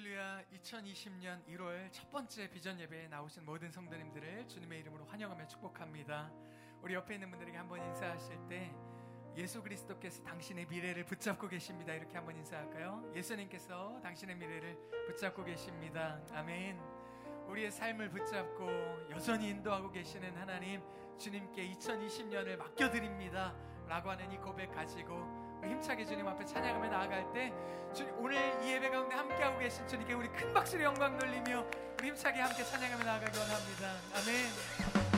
할렐루야. 2020년 1월 첫 번째 비전 예배에 나오신 모든 성도님들을 주님의 이름으로 환영하며 축복합니다. 우리 옆에 있는 분들에게 한번 인사하실 때 예수 그리스도께서 당신의 미래를 붙잡고 계십니다. 이렇게 한번 인사할까요? 예수님께서 당신의 미래를 붙잡고 계십니다. 아멘. 우리의 삶을 붙잡고 여전히 인도하고 계시는 하나님 주님께 2020년을 맡겨드립니다. 라고 하는 이 고백 가지고 힘차게 주님 앞에 찬양하며 나아갈 때 주님 오늘 이 예배 가운데 함께하고 계신 주님께 우리 큰 박수로 영광 돌리며 우리 힘차게 함께 찬양하며 나아가기 원합니다. 아멘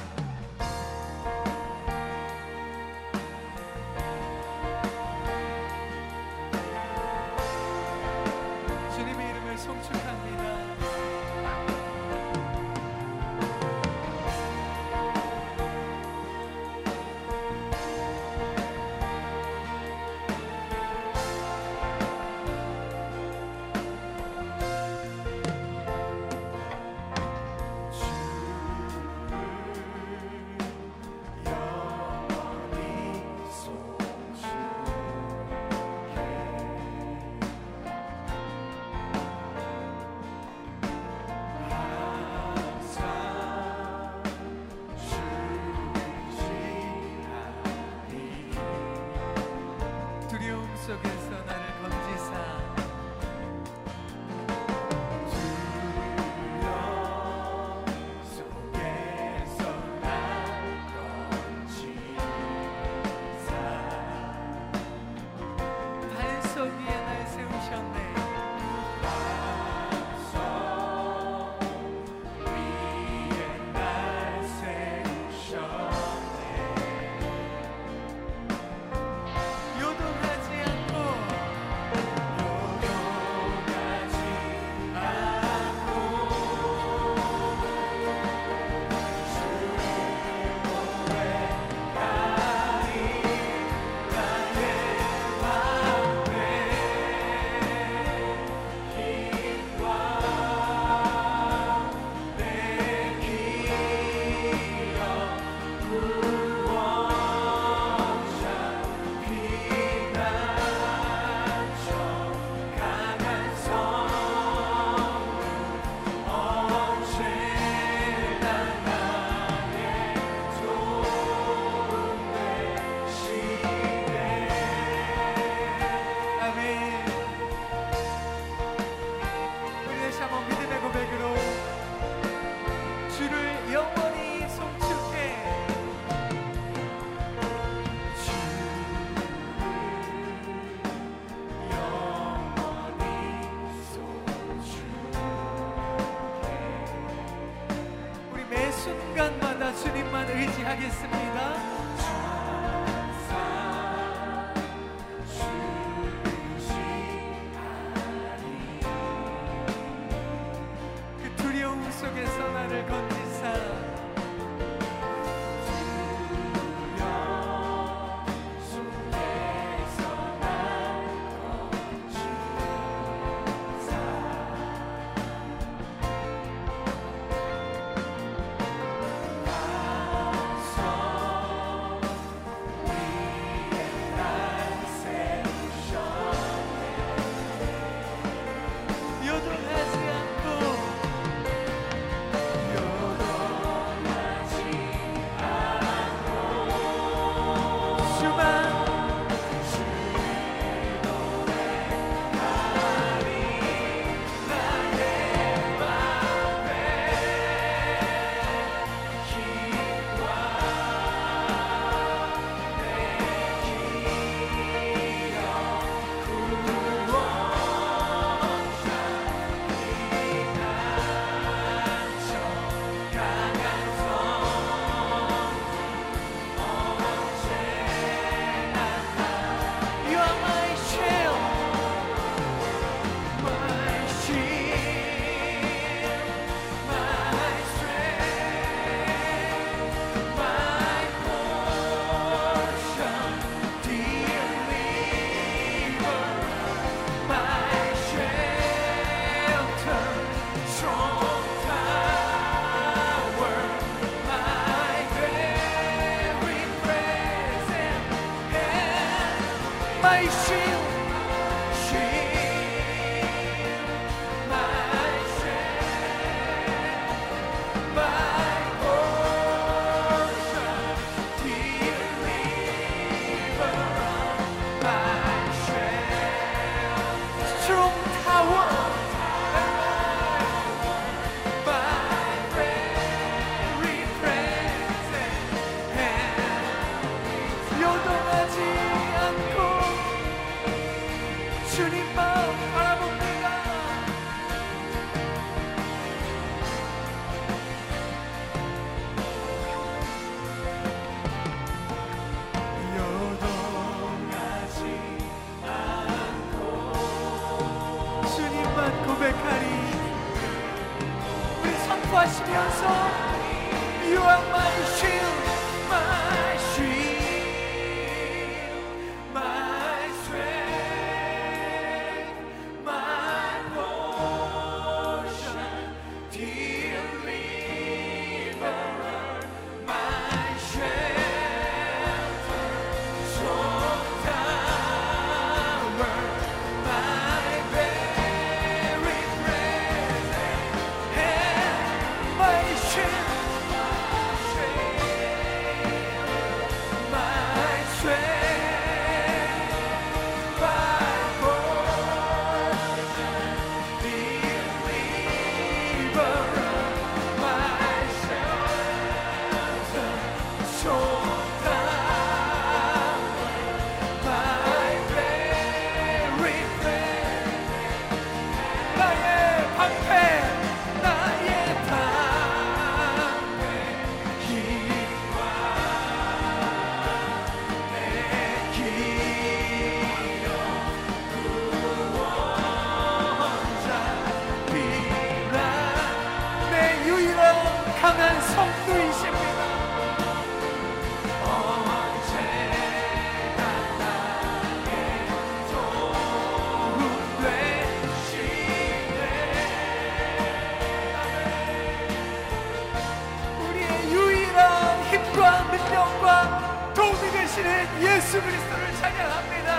Help me, Lord.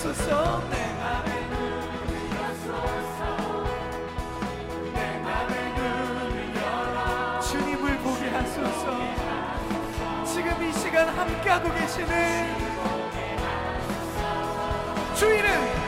하소서 내 맘의 눈을 여소서 내 맘의 눈을 열어 주님을 보게 하소서. 지금 이 시간 함께하고 계시는 주인은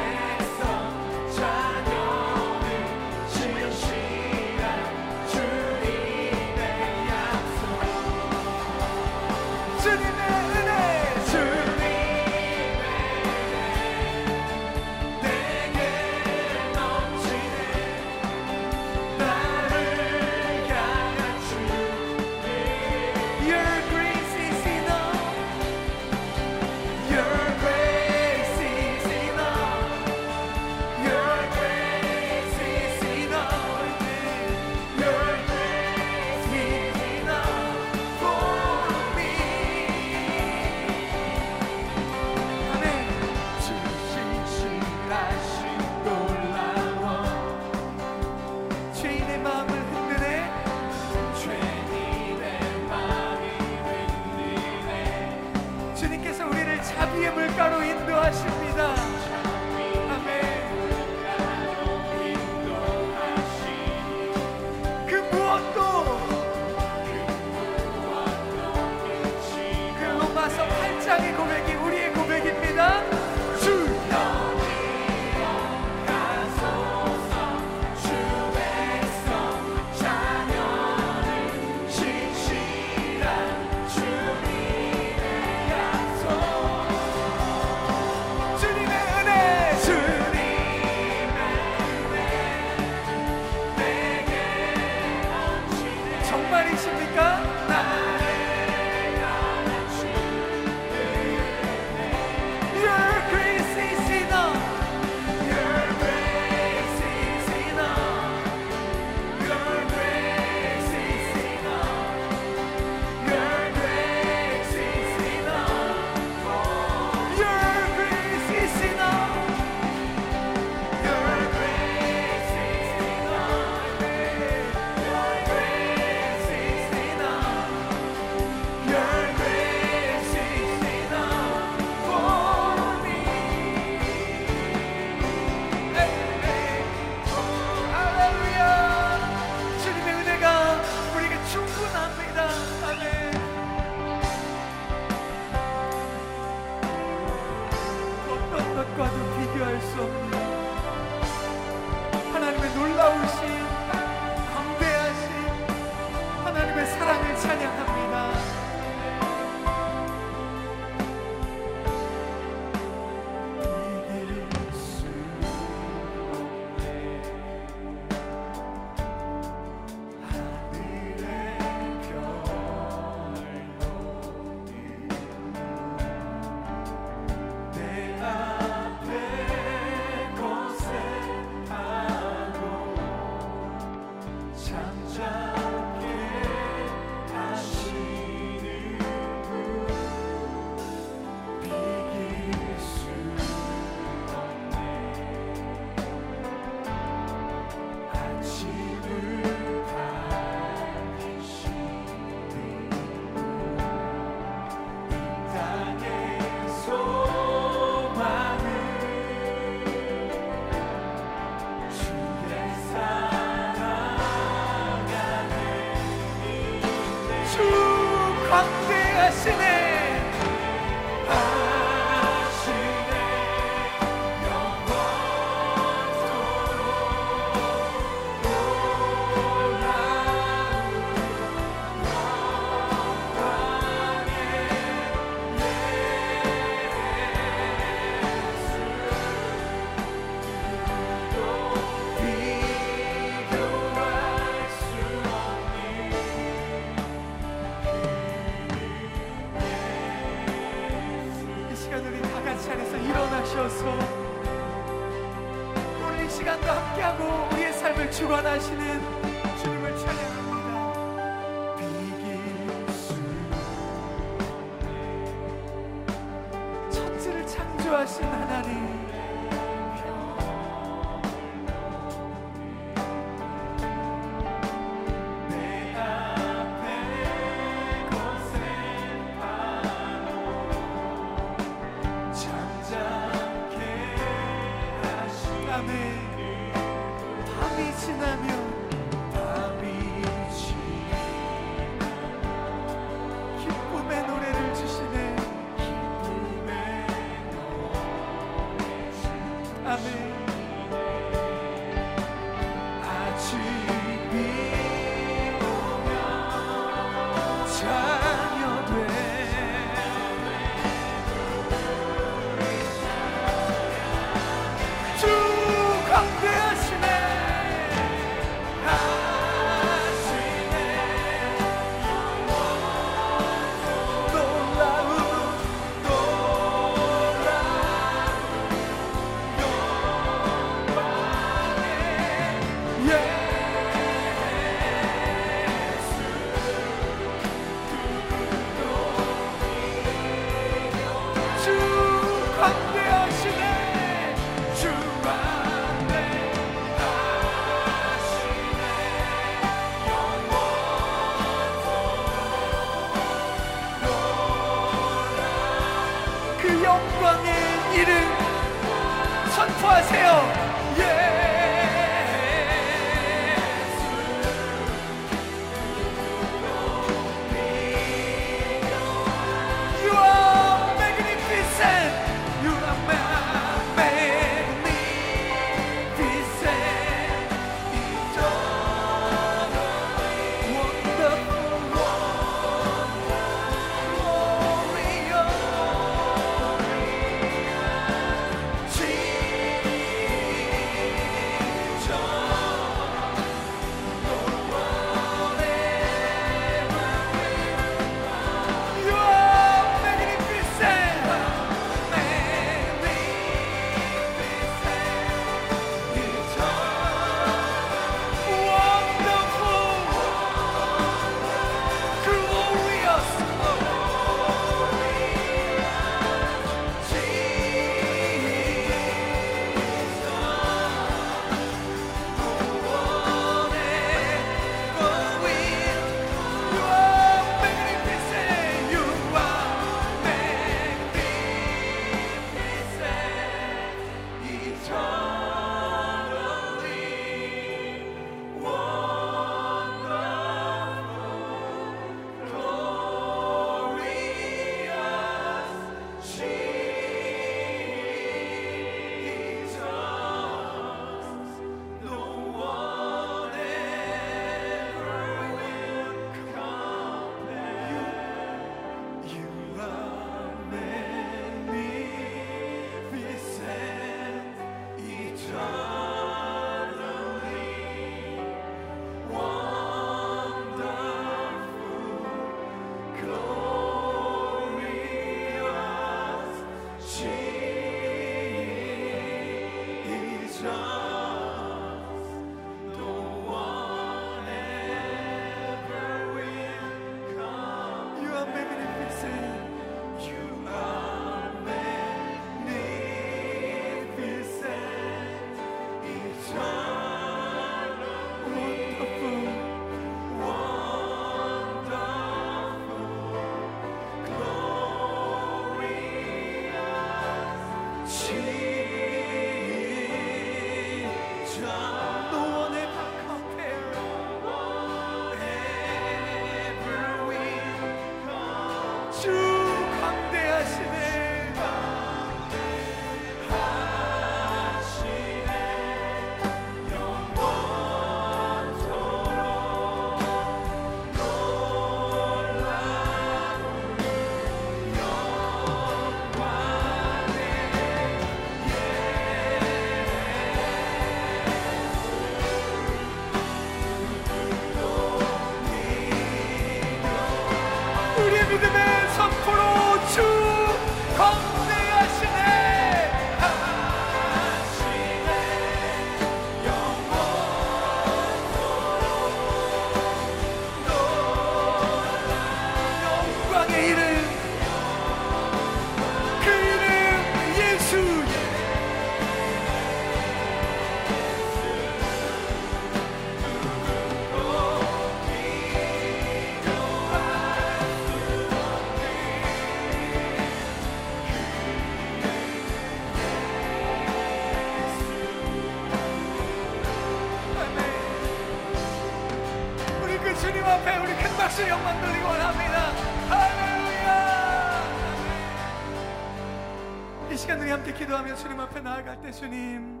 때 주님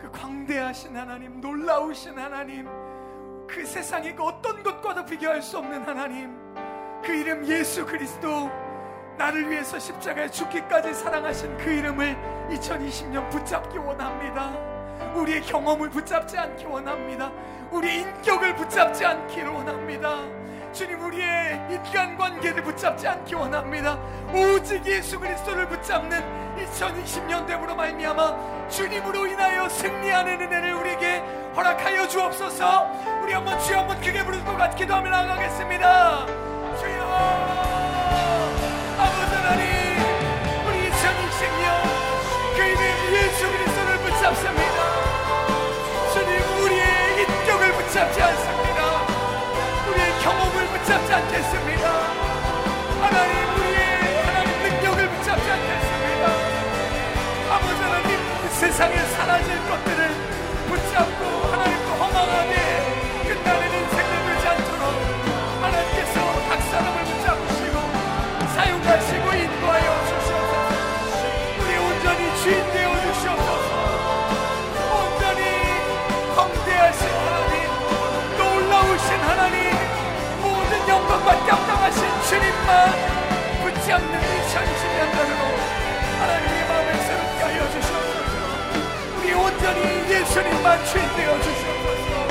그 광대하신 하나님 놀라우신 하나님 그 세상의 그 어떤 것과도 비교할 수 없는 하나님 그 이름 예수 그리스도 나를 위해서 십자가에 죽기까지 사랑하신 그 이름을 2020년 붙잡기 원합니다. 우리의 경험을 붙잡지 않기 원합니다. 우리의 인격을 붙잡지 않기를 원합니다. 주님 우리의 인간 관계를 붙잡지 않기 원합니다. 오직 예수 그리스도를 붙잡는 2020년 됨으로 말미암아 주님으로 인하여 승리하는 은혜를 우리에게 허락하여 주옵소서. 우리 한번 주여 한번 크게 부를 것같 기도하며 나가겠습니다. 주여 아버지 하나님 우리 2020년 그 이름 예수 그리스도를 붙잡습니다. 주님 우리의 인격을 붙잡지 않습니다. 붙잡지 않겠습니다. 하나님 우리의 하나님 능력을 붙잡지 않겠습니다. 아버지 하나님 그 세상에 사라질 것들을 붙잡고 하나님 하신 주님만 붙잡는 2020년도로 하나님의 마음을 새롭게 하여 주시옵소서. 우리 온전히 예수님만 주인 되어 주시옵소서.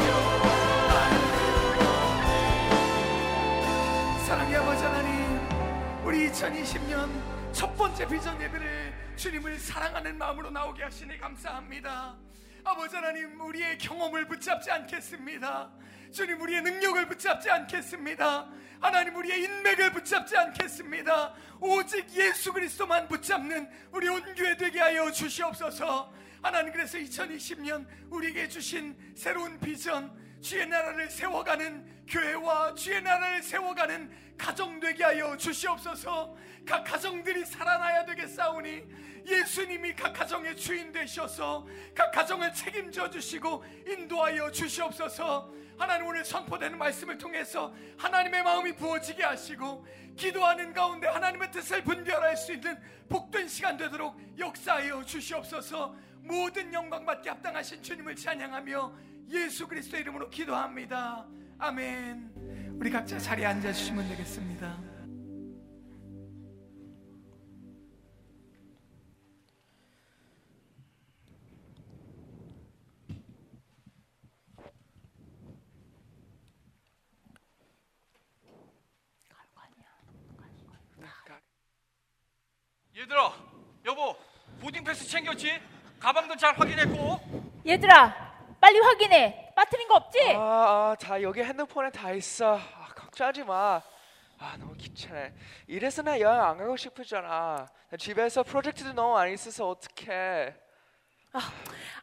사랑의 아버지 하나님, 우리 2020년 첫 번째 비전 예배를 주님을 사랑하는 마음으로 나오게 하시니 감사합니다. 아버지 하나님, 우리의 경험을 붙잡지 않겠습니다. 주님, 우리의 능력을 붙잡지 않겠습니다. 하나님, 우리의 인맥을 붙잡지 않겠습니다. 오직 예수 그리스도만 붙잡는 우리 온교회 되게 하여 주시옵소서. 하나님, 그래서 2020년 우리에게 주신 새로운 비전, 주의 나라를 세워가는 교회와 주의 나라를 세워가는 가정 되게 하여 주시옵소서. 각 가정들이 살아나야 되겠사오니 예수님이 각 가정의 주인 되셔서 각 가정을 책임져 주시고 인도하여 주시옵소서. 하나님 오늘 선포되는 말씀을 통해서 하나님의 마음이 부어지게 하시고 기도하는 가운데 하나님의 뜻을 분별할 수 있는 복된 시간 되도록 역사하여 주시옵소서. 모든 영광 받게 합당하신 주님을 찬양하며 예수 그리스도 이름으로 기도합니다. 아멘. 우리 각자 자리에 앉아 주시면 되겠습니다. 얘들아, 여보, boarding pass 챙겼지? 가방도 잘 확인했고. 얘들아, 빨리 확인해. 빠뜨린 거 없지? 아, 아, 다 여기 핸드폰에 다 있어. 아, 걱정하지 마. 아, 너무 귀찮아. 이래서 나 여행 안 가고 싶었잖아. 나 집에서 프로젝트도 너무 많이 있어서 어떡해.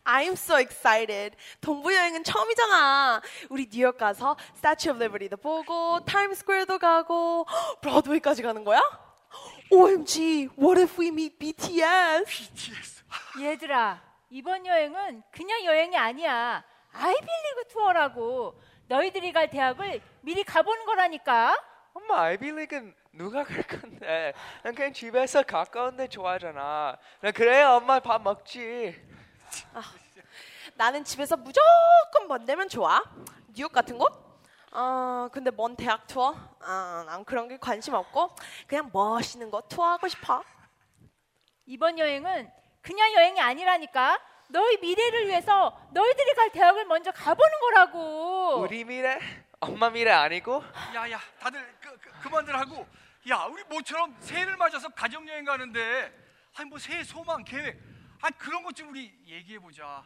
I'm so excited. 동부 여행은 처음이잖아. 우리 뉴욕 가서 Statue of Liberty도 보고 타임스퀘어도 가고 브로드웨이까지 가는 거야? OMG, what if we meet BTS? 얘들아, 이번 여행은 그냥 여행이 아니야. 아이빌리그 투어라고. 너희들이 갈 대학을 미리 가보는 거라니까. 엄마 아이빌리그는 누가 갈 건데? 난 그냥 집에서 가까운 데 좋아하잖아. 난 그래야 엄마 밥 먹지. 나는 집에서 무조건 먼 데면 좋아. 뉴욕 같은 곳? 어, 근데 먼 대학 투어? 아, 난 그런 게 관심 없고 그냥 멋있는 거 투어하고 싶어. 이번 여행은 그냥 여행이 아니라니까. 너희 미래를 위해서 너희들이 갈 대학을 먼저 가보는 거라고. 우리 미래? 엄마 미래 아니고? 야야, 다들 그, 그, 그만들 하고. 야, 우리 모처럼 새해를 맞아서 가정 여행 가는데, 아니 뭐 새해 소망 계획, 아 그런 것 좀 우리 얘기해 보자.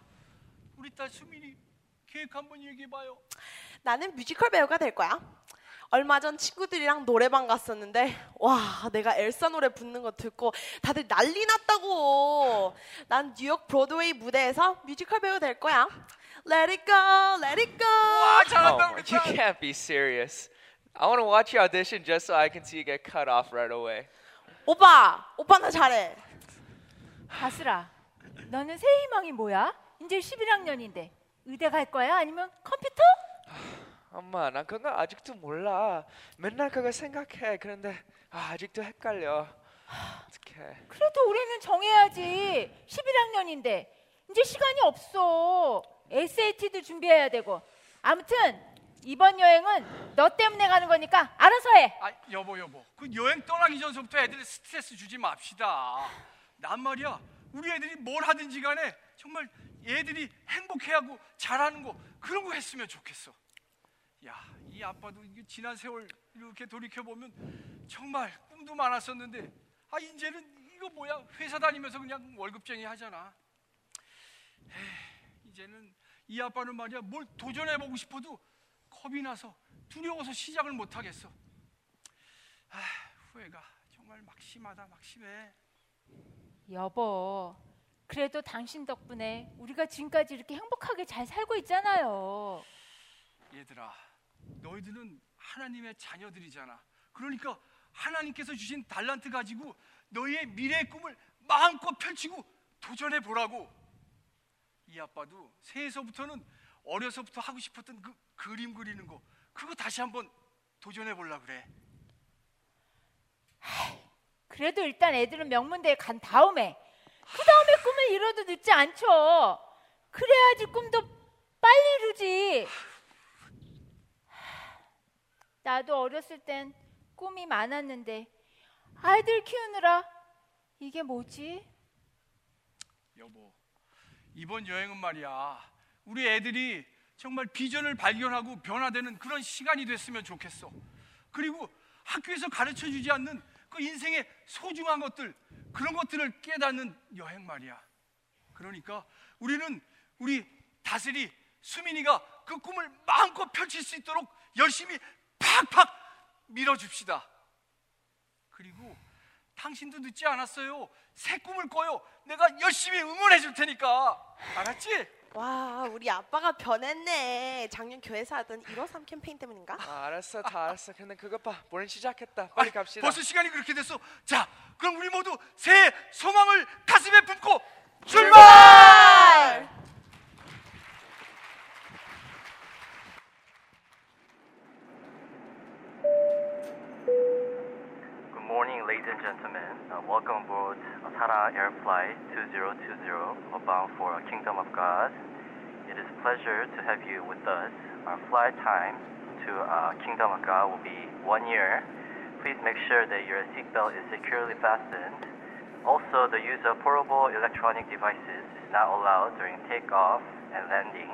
우리 딸 수민이 계획 한번 얘기해 봐요. 나는 뮤지컬 배우가 될 거야. 얼마 전 친구들이랑 노래방 갔었는데 와 내가 엘사 노래 부르는 거 듣고 다들 난리 났다고. 난 뉴욕 브로드웨이 무대에서 뮤지컬 배우 될 거야. Let it go, let it go. 와, 잘한다 우리 you 딸. can't be serious. I want to watch your audition just so I can see you get cut off right away. 오빠, 오빠 나 잘해. 가슬아, 너는 새 희망이 뭐야? 이제 11학년인데 의대 갈 거야? 아니면 컴퓨터? 엄마, 난 그거 아직도 몰라. 맨날 그거 생각해. 그런데 아, 아직도 헷갈려. 어떡해. 그래도 올해는 정해야지. 11학년인데 이제 시간이 없어. SAT도 준비해야 되고. 아무튼 이번 여행은 너 때문에 가는 거니까 알아서 해. 아 여보 여보 그 여행 떠나기 전부터 애들 스트레스 주지 맙시다 난 말이야 우리 애들이 뭘 하든지 간에 정말 애들이 행복해하고 잘하는 거 그런 거 했으면 좋겠어. 야 이 아빠도 지난 세월 이렇게 돌이켜 보면 정말 꿈도 많았었는데 아 이제는 이거 뭐야? 회사 다니면서 그냥 월급쟁이 하잖아. 에이, 이제는 이 아빠는 말이야 뭘 도전해 보고 싶어도 겁이 나서 두려워서 시작을 못 하겠어. 아, 후회가 정말 막심하다 막심해. 여보, 그래도 당신 덕분에 우리가 지금까지 이렇게 행복하게 잘 살고 있잖아요. 얘들아, 너희들은 하나님의 자녀들이잖아. 그러니까 하나님께서 주신 달란트 가지고 너희의 미래의 꿈을 마음껏 펼치고 도전해 보라고. 이 아빠도 새해서부터는 어려서부터 하고 싶었던 그 그림 그리는 거 그거 다시 한번 도전해 보려 그래. 그래도 일단 애들은 명문대에 간 다음에 그 다음에 꿈을 이뤄도 늦지 않죠. 그래야지 꿈도 빨리 이루지. 나도 어렸을 땐 꿈이 많았는데 아이들 키우느라 이게 뭐지? 여보, 이번 여행은 말이야. 우리 애들이 정말 비전을 발견하고 변화되는 그런 시간이 됐으면 좋겠어. 그리고 학교에서 가르쳐 주지 않는 그 인생의 소중한 것들, 그런 것들을 깨닫는 여행 말이야. 그러니까 우리는 우리 다슬이 수민이가 그 꿈을 마음껏 펼칠 수 있도록 열심히 팍팍 밀어줍시다. 그리고 당신도 늦지 않았어요. 새 꿈을 꿔요. 내가 열심히 응원해 줄 테니까. 알았지? 와, 우리 아빠가 변했네. 작년 교회에서 하던 153 캠페인 때문인가? 아, 알았어, 다 알았어. 근데 그것 봐, 모레 시작했다. 빨리 아니, 갑시다. 벌써 시간이 그렇게 됐어. 자, 그럼 우리 모두 새해 소망을 가슴에 품고 출발! Ladies and gentlemen. Uh, welcome aboard Tara Air Flight 2020, bound for Kingdom of God. It is a pleasure to have you with us. Our flight time to uh, Kingdom of God will be one year. Please make sure that your seatbelt is securely fastened. Also, the use of portable electronic devices is not allowed during takeoff and landing.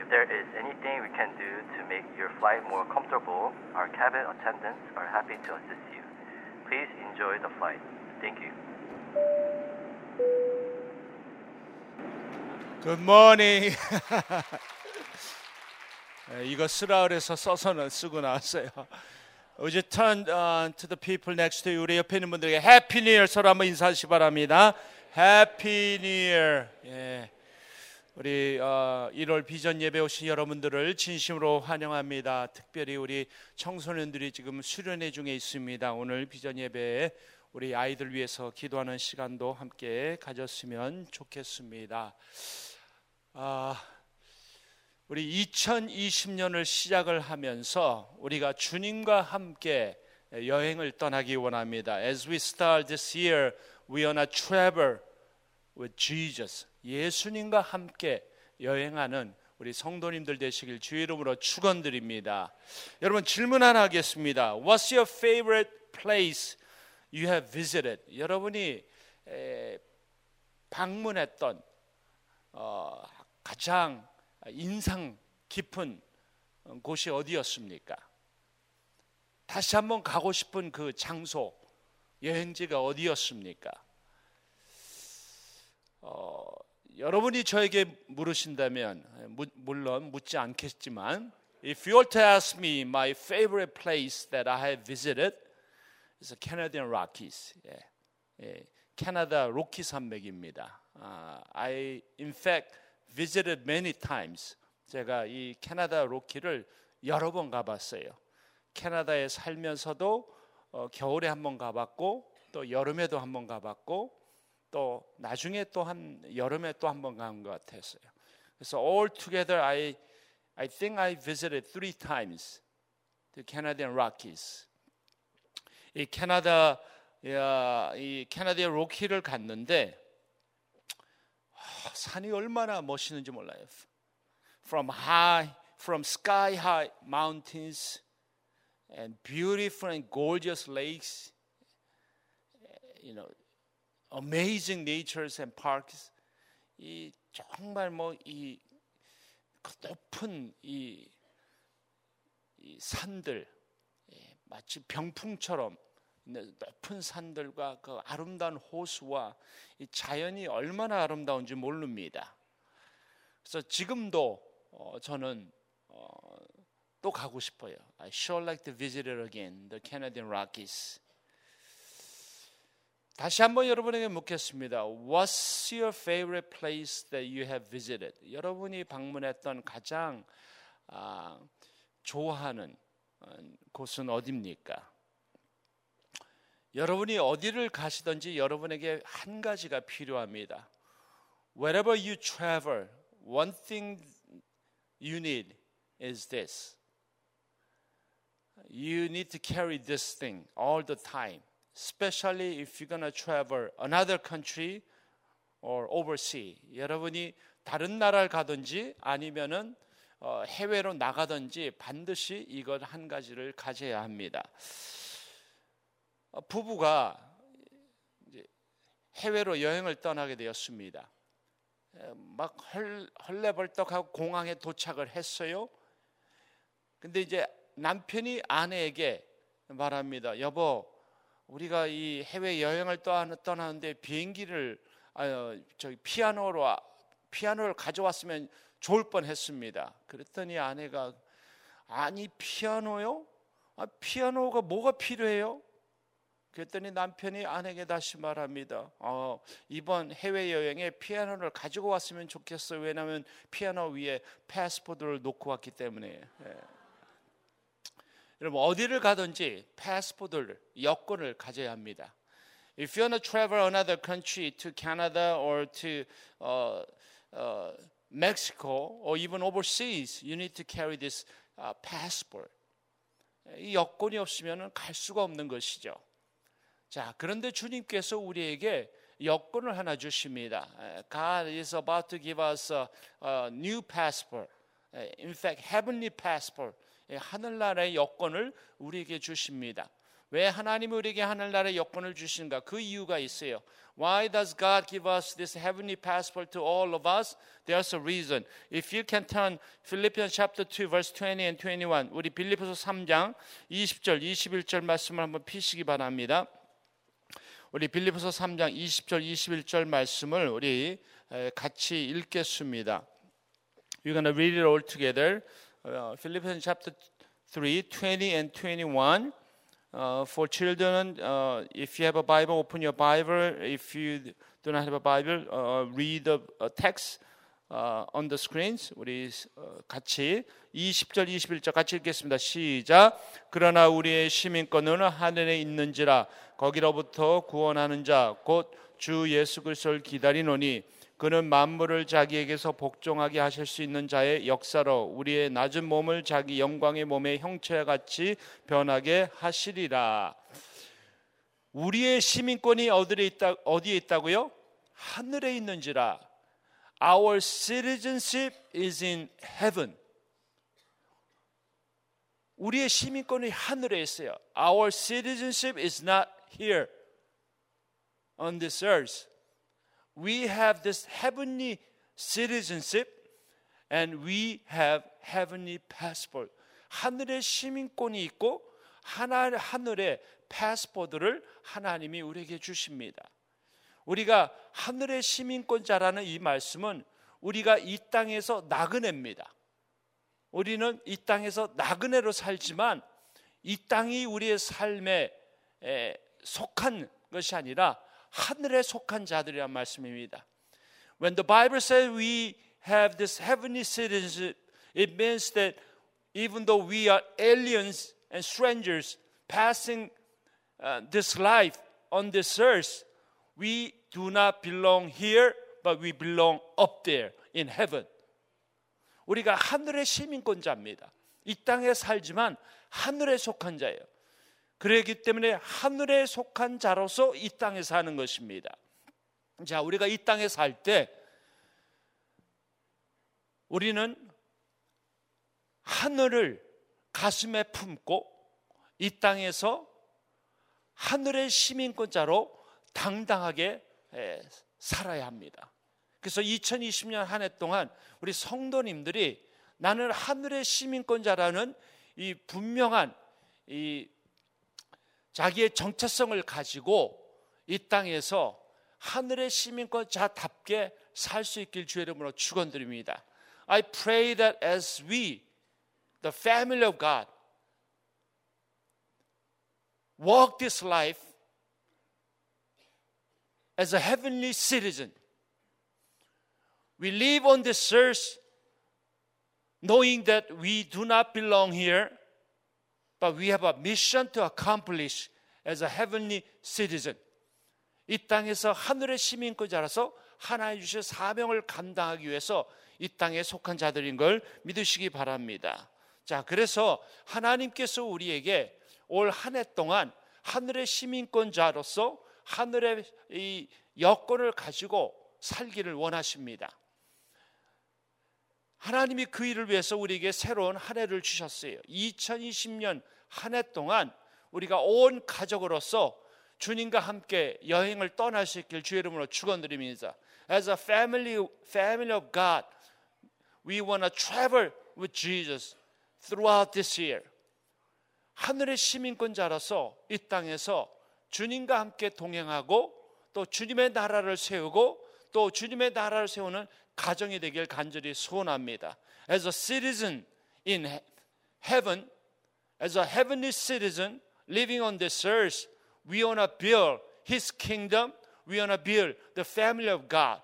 If there is anything we can do to make your flight more comfortable, our cabin attendants are happy to assist you. Please enjoy the flight. Thank you. Good morning. 에, 이거 쓰라 그래서 써서는 쓰고 나왔어요. Would you turn uh, to the people next to you? 우리 옆에 있는 분들에게 Happy New Year 서로 한번 인사하시 바랍니다. Happy New Year. 예. 우리 어, 1월 비전 예배 오신 여러분들을 진심으로 환영합니다. 특별히 우리 청소년들이 지금 수련회 중에 있습니다. 오늘 비전 예배에 우리 아이들 위해서 기도하는 시간도 함께 가졌으면 좋겠습니다. 아, 우리 2020년을 시작을 하면서 우리가 주님과 함께 여행을 떠나기 원합니다. As we start this year, we wanna travel with Jesus. 예수님과 함께 여행하는 우리 성도님들 되시길 주 이름으로 축원드립니다. 여러분 질문 하나 하겠습니다. What's your favorite place you have visited? 여러분이 에, 방문했던 어, 가장 인상 깊은 곳이 어디였습니까? 다시 한번 가고 싶은 그 장소, 여행지가 어디였습니까? 어, 여러분이 저에게 물으신다면 무, 물론 묻지 않겠지만 If you were to ask me my favorite place that I have visited is the Canadian Rockies. 예, 예, 캐나다 로키 산맥입니다. 아, I in fact visited many times. 제가 이 캐나다 로키를 여러 번 가봤어요. 캐나다에 살면서도 어, 겨울에 한 번 가봤고 또 여름에도 한 번 가봤고 또 나중에 또 한 여름에 또 한 번 간 것 같았어요. 그래서 all together I I think I visited three times the Canadian Rockies. 이 캐나다 야, 이 캐나다의 로키를 갔는데 아, 산이 얼마나 멋있는지 몰라요. From high, from sky high mountains and beautiful and gorgeous lakes, you know, amazing natures and parks. 이 정말 뭐 이 높은 이, 이 산들 예, 마치 병풍처럼 높은 산들과 그 아름다운 호수와 이 자연이 얼마나 아름다운지 모릅니다. 그래서 지금도 어, 저는 어, 또 가고 싶어요. I sure like to visit it again, the Canadian Rockies. 다시 한번 여러분에게 묻겠습니다. What's your favorite place that you have visited? 여러분이 방문했던 가장 아, 좋아하는 어, 곳은 어디입니까? 여러분이 어디를 가시든지 여러분에게 한 가지가 필요합니다. Wherever you travel, one thing you need is this. You need to carry this thing all the time, especially if you're to travel another country or overseas. 여러분이 다른 나라를 가든지 아니면은 어, 해외로 나가든지 반드시 이것 한 가지를 가져야 합니다. 어, 부부가 해외로 여행을 떠나게 되었습니다. 막 헐, 헐레벌떡하고 공항에 도착을 했어요. 근데 이제 남편이 아내에게 말합니다. 여보, 우리가 이 해외 여행을 떠나는데 비행기를 아, 저기 피아노로 피아노를 가져왔으면 좋을 뻔했습니다. 그랬더니 아내가 아니 피아노요? 아, 피아노가 뭐가 필요해요? 그랬더니 남편이 아내에게 다시 말합니다. 어, 이번 해외 여행에 피아노를 가지고 왔으면 좋겠어요. 왜냐하면 피아노 위에 패스포드를 놓고 왔기 때문에. 예. 여러분 어디를 가든지 패스포드를 여권을 가져야 합니다. If you want to travel another country to Canada or to uh, uh, Mexico or even overseas, you need to carry this uh, passport. 이 여권이 없으면 갈 수가 없는 것이죠. 자, 그런데 주님께서 우리에게 여권을 하나 주십니다. God is about to give us a, a new passport. In fact, heavenly passport. 하늘나라의 여권을 우리에게 주십니다. 왜 하나님이 우리에게 하늘나라의 여권을 주신가? 그 이유가 있어요. Why does God give us this heavenly passport to all of us? There's a reason. If you can turn Philippians chapter 2 verse 20 and 21 우리 빌립보서 3장 20절 21절 말씀을 한번 피시기 바랍니다. 우리 빌립보서 3장 20절 21절 말씀을 우리 같이 읽겠습니다. We're going to read it all together. Uh, Philippians chapter 3, 20 and 21. Uh, for children, uh, if you have a Bible, open your Bible. If you do not have a Bible, uh, read the text on the screens. 우리 같이 20절, 21절 같이 읽겠습니다. 시작. 그러나 우리의 시민권은 하늘에 있는지라 거기로부터 구원하는 자, 곧 주 예수 그리스도를 기다리노니 그는 만물을 자기에게서 복종하게 하실 수 있는 자의 역사로 우리의 낮은 몸을 자기 영광의 몸의 형체와 같이 변하게 하시리라. 우리의 시민권이 어디에 있다 어디에 있다고요? 하늘에 있는지라. Our citizenship is in heaven. 우리의 시민권이 하늘에 있어요. Our citizenship is not here on this earth. We have this heavenly citizenship and we have heavenly passport. 하늘의 시민권이 있고 하나, 하늘의 패스포드를 하나님이 우리에게 주십니다. 우리가 하늘의 시민권자라는 이 말씀은 우리가 이 땅에서 나그네입니다. 우리는 이 땅에서 나그네로 살지만 이 땅이 우리의 삶에 속한 것이 아니라 하늘에 속한 자들이란 말씀입니다. When the Bible says we have this heavenly citizenship, it means that even though we are aliens and strangers passing uh, this life on this earth, we do not belong here, but we belong up there in heaven. 우리가 하늘의 시민권자입니다. 이 땅에 살지만 하늘에 속한 자예요. 그러기 때문에 하늘에 속한 자로서 이 땅에 사는 것입니다. 자, 우리가 이 땅에 살 때 우리는 하늘을 가슴에 품고 이 땅에서 하늘의 시민권자로 당당하게 에, 살아야 합니다. 그래서 2020년 한 해 동안 우리 성도님들이 나는 하늘의 시민권자라는 이 분명한 이 자기의 정체성을 가지고 이 땅에서 하늘의 시민권 자답게 살 수 있길 주의 이름으로 축원드립니다. I pray that as we, the family of God, walk this life as a heavenly citizen, we live on this earth knowing that we do not belong here, but we have a mission to accomplish as a heavenly citizen. 이 땅에서 하늘의 시민권 자라서 하나님 주신 사명을 감당하기 위해서 이 땅에 속한 자들인 걸 믿으시기 바랍니다. 자, 그래서 하나님께서 우리에게 올 한 해 동안 하늘의 시민권자로서 하늘의 이 여건을 가지고 살기를 원하십니다. 하나님이 그 일을 위해서 우리에게 새로운 한 해를 주셨어요. 2020년 한 해 동안 우리가 온 가족으로서 주님과 함께 여행을 있길 주의 이름으로 축원드립니다. As a family, family of God, we want to travel with Jesus throughout this year. 하늘의 시민권자로서 이 땅에서 주님과 함께 동행하고 또 주님의 나라를 세우고 또 주님의 나라를 세우는 가정이 되길 간절히 소원합니다. As a citizen in heaven, as a heavenly citizen living on this earth, we want to build His kingdom. We want to build the family of God.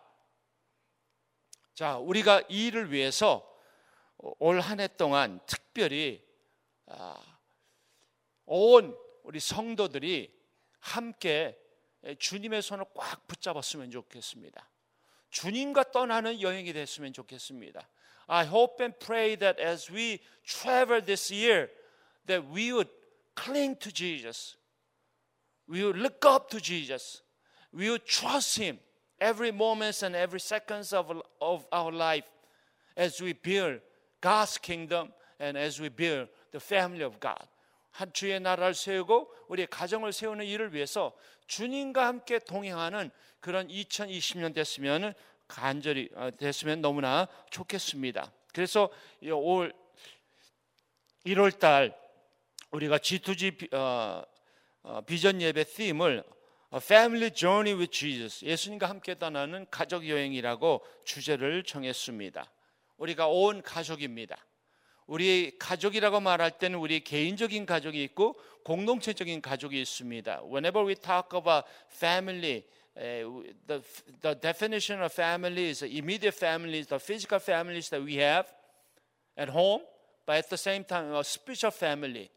자, 우리가 이 일을 위해서 올 한 해 동안 특별히 온 우리 성도들이 함께 주님의 손을 꽉 붙잡았으면 좋겠습니다. 주님과 떠나는 여행이 됐으면 좋겠습니다. I hope and pray that as we travel this year, that we would cling to Jesus. We would look up to Jesus. We would trust Him every moment and every seconds of, of our life as we build God's kingdom and as we build the family of God. 한 주의 나라를 세우고 우리의 가정을 세우는 일을 위해서 주님과 함께 동행하는 그런 2020년 됐으면 간절히 됐으면 너무나 좋겠습니다. 그래서 올 1월 달 우리가 G2G 어, 어, 비전 예배 팀을 Family Journey with Jesus 예수님과 함께 떠나는 가족 여행이라고 주제를 정했습니다. 우리가 온 가족입니다. 우리 가족이라고 말할 때는 우리 개인적인 가족이 있고 공동체적인 가족이 있습니다. Whenever we talk about family, uh, the, the definition of family is immediate families, the physical families that we have at home, but at the same time, a spiritual family.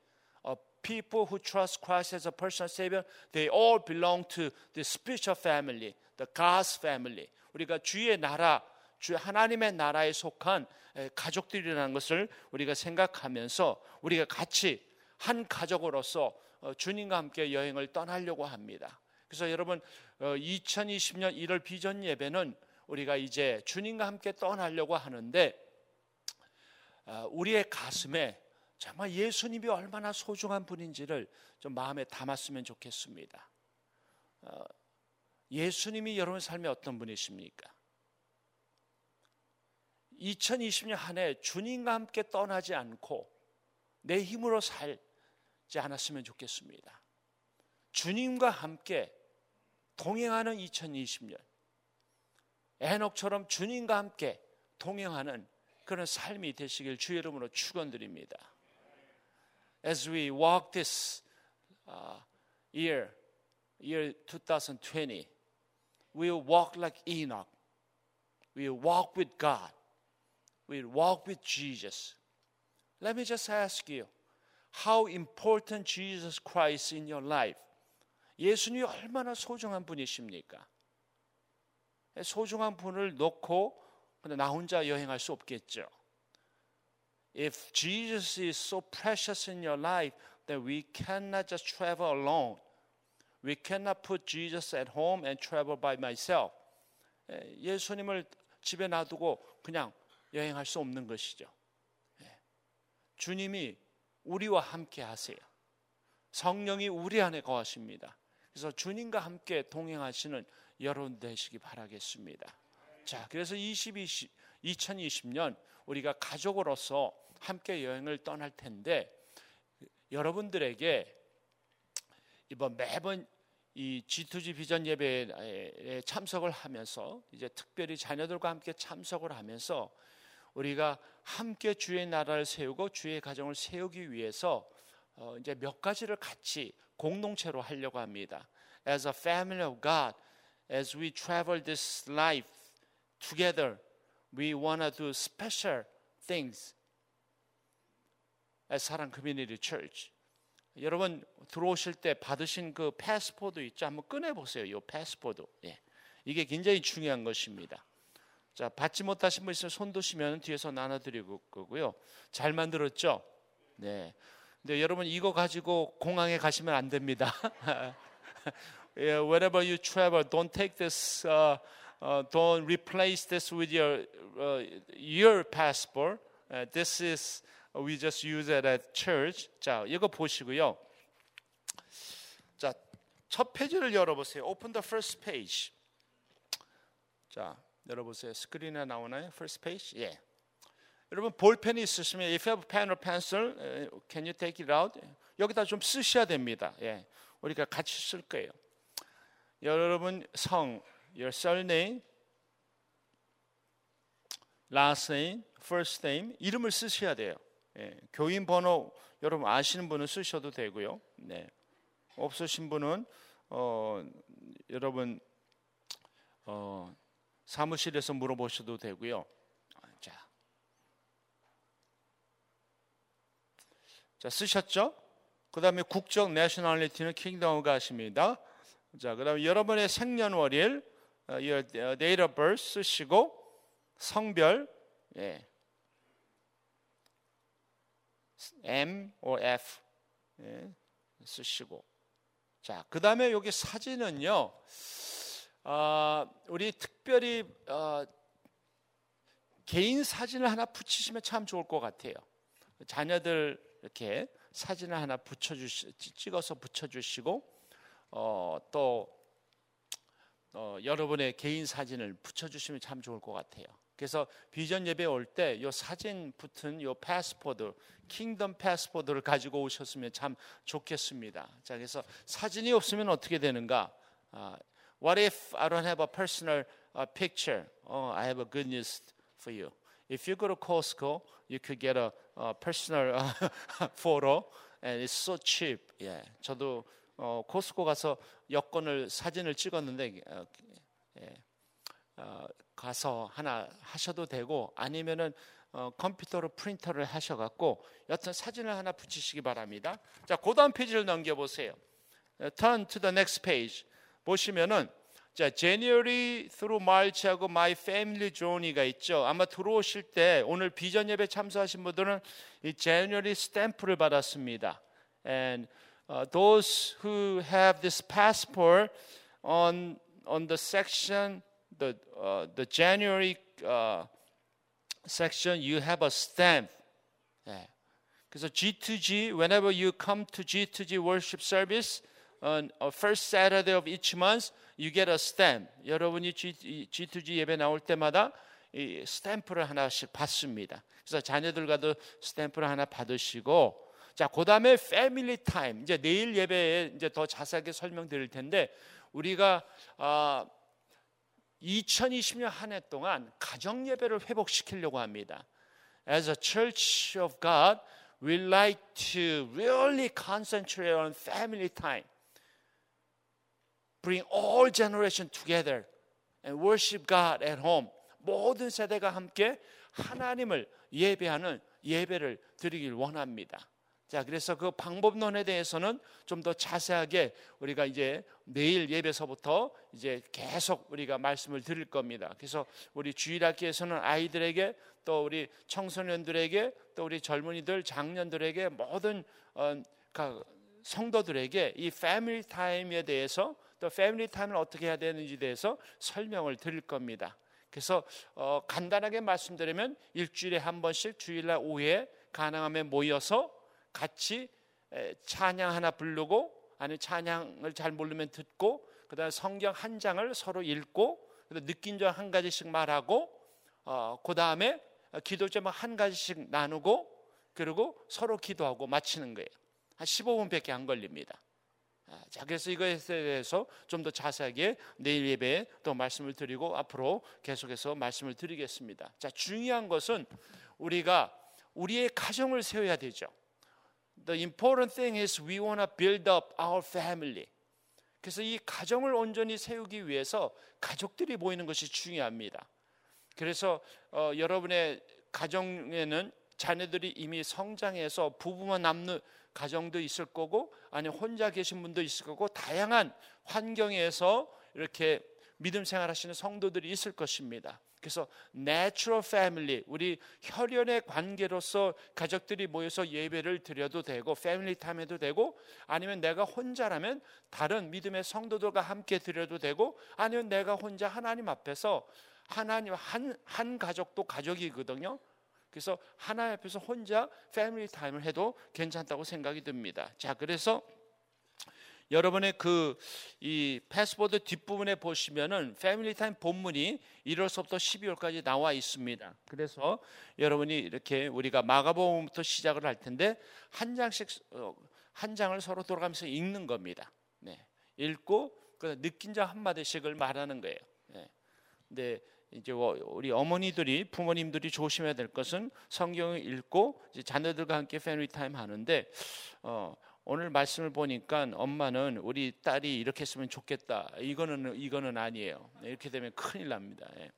Uh, people who trust Christ as a personal Savior, they all belong to the spiritual family, the God's family. 우리가 주의 나라, 주 하나님의 나라에 속한 가족들이라는 것을 우리가 생각하면서 우리가 같이 한 가족으로서 주님과 함께 여행을 떠나려고 합니다. 그래서 여러분 2020년 1월 비전 예배는 우리가 이제 주님과 함께 떠나려고 하는데 우리의 가슴에 정말 예수님이 얼마나 소중한 분인지를 좀 마음에 담았으면 좋겠습니다. 예수님이 여러분 삶에 어떤 분이십니까? 2020년 한 해 주님과 함께 떠나지 않고 내 힘으로 살지 않았으면 좋겠습니다. 주님과 함께 동행하는 2020년. 에녹처럼 주님과 함께 동행하는 그런 삶이 되시길 주의 이름으로 축원드립니다. As we walk this uh, year, year 2020, we will walk like Enoch. We will walk with God. We will walk with Jesus. Let me just ask you, how important Jesus Christ in your life? 예수님이 얼마나 소중한 분이십니까? 소중한 분을 놓고 근데 나 혼자 여행할 수 없겠죠. If Jesus is so precious in your life, that we cannot just travel alone. We cannot put Jesus at home and travel by myself. 예, 예수님을 집에 놔두고 그냥 여행할 수 없는 것이죠. 예. 주님이 우리와 함께 하세요. 성령이 우리 안에 거하십니다. 그래서 주님과 함께 동행하시는 여러분 되시기 바라겠습니다. 자, 그래서 2020, 2020년 우리가 가족으로서 함께 여행을 떠날 텐데 여러분들에게 이번 매번 이 G2G 비전 예배에 참석을 하면서 이제 특별히 자녀들과 함께 참석을 하면서 우리가 함께 주의 나라를 세우고 주의 가정을 세우기 위해서 어 이제 몇 가지를 같이 공동체로 하려고 합니다. As a family of God, as we travel this life together, we want to do special things as 사랑 커뮤니티 church. 여러분 들어오실 때 받으신 그 패스포드 있죠? 한번 꺼내 보세요. 이 패스포드. 예. 이게 굉장히 중요한 것입니다. 자, 받지 못하신 분 있으면 손 드시면 뒤에서 나눠 드릴 거고요. 잘 만들었죠? 네. 근데 여러분 이거 가지고 공항에 가시면 안 됩니다. yeah, wherever you travel, don't take this uh, uh, don't replace this with your uh, your passport. Uh, this is we just use it at church. 자, 이거 보시고요. 자, 첫 페이지를 열어보세요. Open the first page. 자, 열어보세요. 스크린에 나오나요? First page. 예. 여러분 볼펜이 있으시면 if you have pen or pencil, can you take it out? 여기다 좀 쓰셔야 됩니다. 예. 우리가 같이 쓸 거예요. 여러분 성, your surname, last name, first name 이름을 쓰셔야 돼요. 예, 교인 번호 여러분 아시는 분은 쓰셔도 되고요. 네. 없으신 분은 어, 여러분 어, 사무실에서 물어보셔도 되고요. 자, 자 쓰셨죠? 그 다음에 국적 내셔널리티는 킹덤 가십니다. 자, 그 다음에 여러분의 생년월일, 어, your date of birth 쓰시고 성별, 예. M or F 예, 쓰시고 자 그 다음에 여기 사진은요 어, 우리 특별히 어, 개인 사진을 하나 붙이시면 참 좋을 것 같아요 자녀들 이렇게 사진을 하나 붙여주시 찍어서 붙여주시고 어, 또 어, 여러분의 개인 사진을 붙여주시면 참 좋을 것 같아요. 그래서 비전 예배 올 때 이 사진 붙은 이 패스포드, 킹덤 패스포드를 가지고 오셨으면 참 좋겠습니다. 자, 그래서 사진이 없으면 어떻게 되는가? Uh, what if I don't have a personal uh, picture? Oh, I have a good news for you. If you go to Costco, you could get a, a personal photo, and it's so cheap. 예, 저도 어, 코스코 가서 여권을 사진을 찍었는데 어, 예, 어, 가서 하나 하셔도 되고 아니면은 어, 컴퓨터로 프린터를 하셔갖고 여튼 사진을 하나 붙이시기 바랍니다. 자, 고다음 페이지를 넘겨보세요. Turn to the next page. 보시면은 자, January through March하고 My Family Journey가 있죠. 아마 들어오실 때 오늘 비전 예배 참석하신 분들은 이 January 스탬프를 받았습니다. And uh, those who have this passport on on the section the uh, the January uh, section you have a stamp. 예. 그래서 G2G whenever you come to G2G worship service first Saturday of each month you get a stamp. 여러분이 G, G2G 예배 나올 때마다 이 스탬프를 하나씩 받습니다. 그래서 자녀들과도 스탬프를 하나 받으시고 자, 그다음에 패밀리 타임. 이제 내일 예배에 이제 더 자세하게 설명드릴 텐데 우리가 아 2020년 한 해 동안 가정 예배를 회복시키려고 합니다. As a church of God, we like to really concentrate on family time. Bring all generation together and worship God at home. 모든 세대가 함께 하나님을 예배하는 예배를 드리길 원합니다. 자, 그래서 그 방법론에 대해서는 좀 더 자세하게 우리가 이제 내일 예배서부터 이제 계속 우리가 말씀을 드릴 겁니다. 그래서 우리 주일학교에서는 아이들에게 또 우리 청소년들에게 또 우리 젊은이들, 장년들에게 모든 어, 그 성도들에게 이 family time에 대해서 또 family time을 어떻게 해야 되는지에 대해서 설명을 드릴 겁니다. 그래서 어, 간단하게 말씀드리면 일주일에 한 번씩 주일날 오후에 가능하면 모여서 같이 에, 찬양 하나 부르고 아니 찬양을 잘 모르면 듣고 그다음에 성경 한 장을 서로 읽고 그다음 느낀 점 한 가지씩 말하고 어, 그 다음에 기도 제목 한 가지씩 나누고 그리고 서로 기도하고 마치는 거예요. 한 15분밖에 안 걸립니다. 아, 자, 그래서 이거에 대해서 좀 더 자세하게 내일 예배에 또 말씀을 드리고 앞으로 계속해서 말씀을 드리겠습니다. 자, 중요한 것은 우리가 우리의 가정을 세워야 되죠. The important thing is we want to build up our family. 그래서 이 가정을 온전히 세우기 위해서 가족들이 모이는 것이 중요합니다. 그래서 어, 여러분의 가정에는 자녀들이 이미 성장해서 부부만 남는 가정도 있을 거고 아니 혼자 계신 분도 있을 거고 다양한 환경에서 이렇게 믿음 생활하시는 성도들이 있을 것입니다. 그래서 natural family 우리 혈연의 관계로서 가족들이 모여서 예배를 드려도 되고 패밀리 타임해도 되고 아니면 내가 혼자라면 다른 믿음의 성도들과 함께 드려도 되고 아니면 내가 혼자 하나님 앞에서 하나님 한, 한 가족도 가족이거든요. 그래서 하나님 앞에서 혼자 family time을 해도 괜찮다고 생각이 듭니다. 자, 그래서 여러분의 그 이 passport 뒷부분에 보시면은 family time 본문이 1월서부터 12월까지 나와 있습니다. 그래서 여러분이 이렇게 우리가 마가복음부터 시작을 할 텐데 한 장씩 어, 한 장을 서로 돌아가면서 읽는 겁니다. 네. 읽고 그 느낀 점 한마디씩을 말하는 거예요. 네. 근데 이제 뭐 우리 어머니들이 부모님들이 조심해야 될 것은 성경을 읽고 자녀들과 함께 패밀리 타임 하는데 어, 오늘 말씀을 보니까 엄마는 우리 딸이 이렇게 했으면 좋겠다. 이거는 이거는 아니에요. 이렇게 되면 큰일 납니다. 예.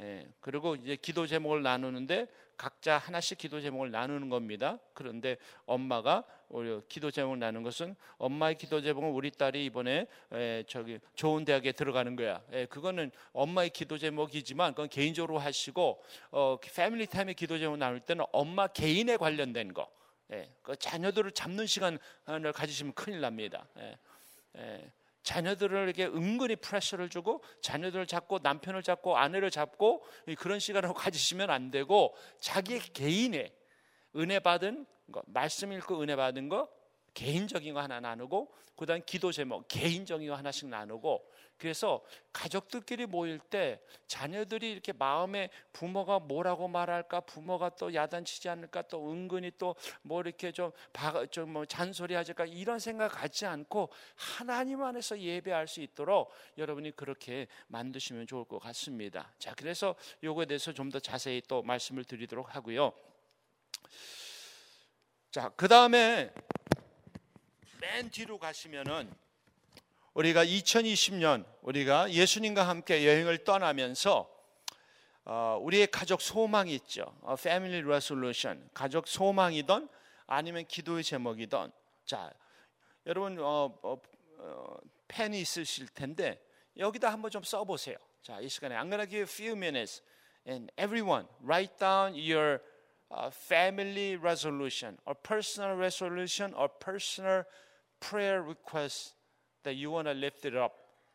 예. 그리고 이제 기도 제목을 나누는데 각자 하나씩 기도 제목을 나누는 겁니다. 그런데 엄마가 우리 기도 제목을 나누는 것은 엄마의 기도 제목은 우리 딸이 이번에 에, 저기 좋은 대학에 들어가는 거야. 예, 그거는 엄마의 기도 제목이지만 그건 개인적으로 하시고 어, 패밀리 타임의 기도 제목 나눌 때는 엄마 개인에 관련된 거. 예, 그 자녀들을 잡는 시간을 가지시면 큰일 납니다. 예, 예, 자녀들에게 은근히 프레셔를 주고 자녀들을 잡고 남편을 잡고 아내를 잡고 그런 시간을 가지시면 안 되고 자기 개인의 은혜 받은 거, 말씀 읽고 은혜 받은 거 개인적인 거 하나 나누고 그다음 기도 제목 개인적인 거 하나씩 나누고 그래서 가족들끼리 모일 때 자녀들이 이렇게 마음에 부모가 뭐라고 말할까 부모가 또 야단치지 않을까 또 은근히 또 뭐 이렇게 좀좀뭐 잔소리 하질까 이런 생각 갖지 않고 하나님 안에서 예배할 수 있도록 여러분이 그렇게 만드시면 좋을 것 같습니다. 자 그래서 요거에 대해서 좀 더 자세히 또 말씀을 드리도록 하고요. 자, 그 다음에 맨 뒤로 가시면은 우리가 2020년 우리가 예수님과 함께 여행을 떠나면서 어, 우리의 가족 소망이 있죠. 어, Family Resolution. 가족 소망이던 아니면 기도의 제목이던. 자, 여러분 어, 어, 어, 펜이 있으실 텐데 여기다 한번 좀 써보세요. 자, 이 시간에 I'm gonna give a few minutes and everyone write down your family resolution or personal resolution or personal prayer request that you want to lift it up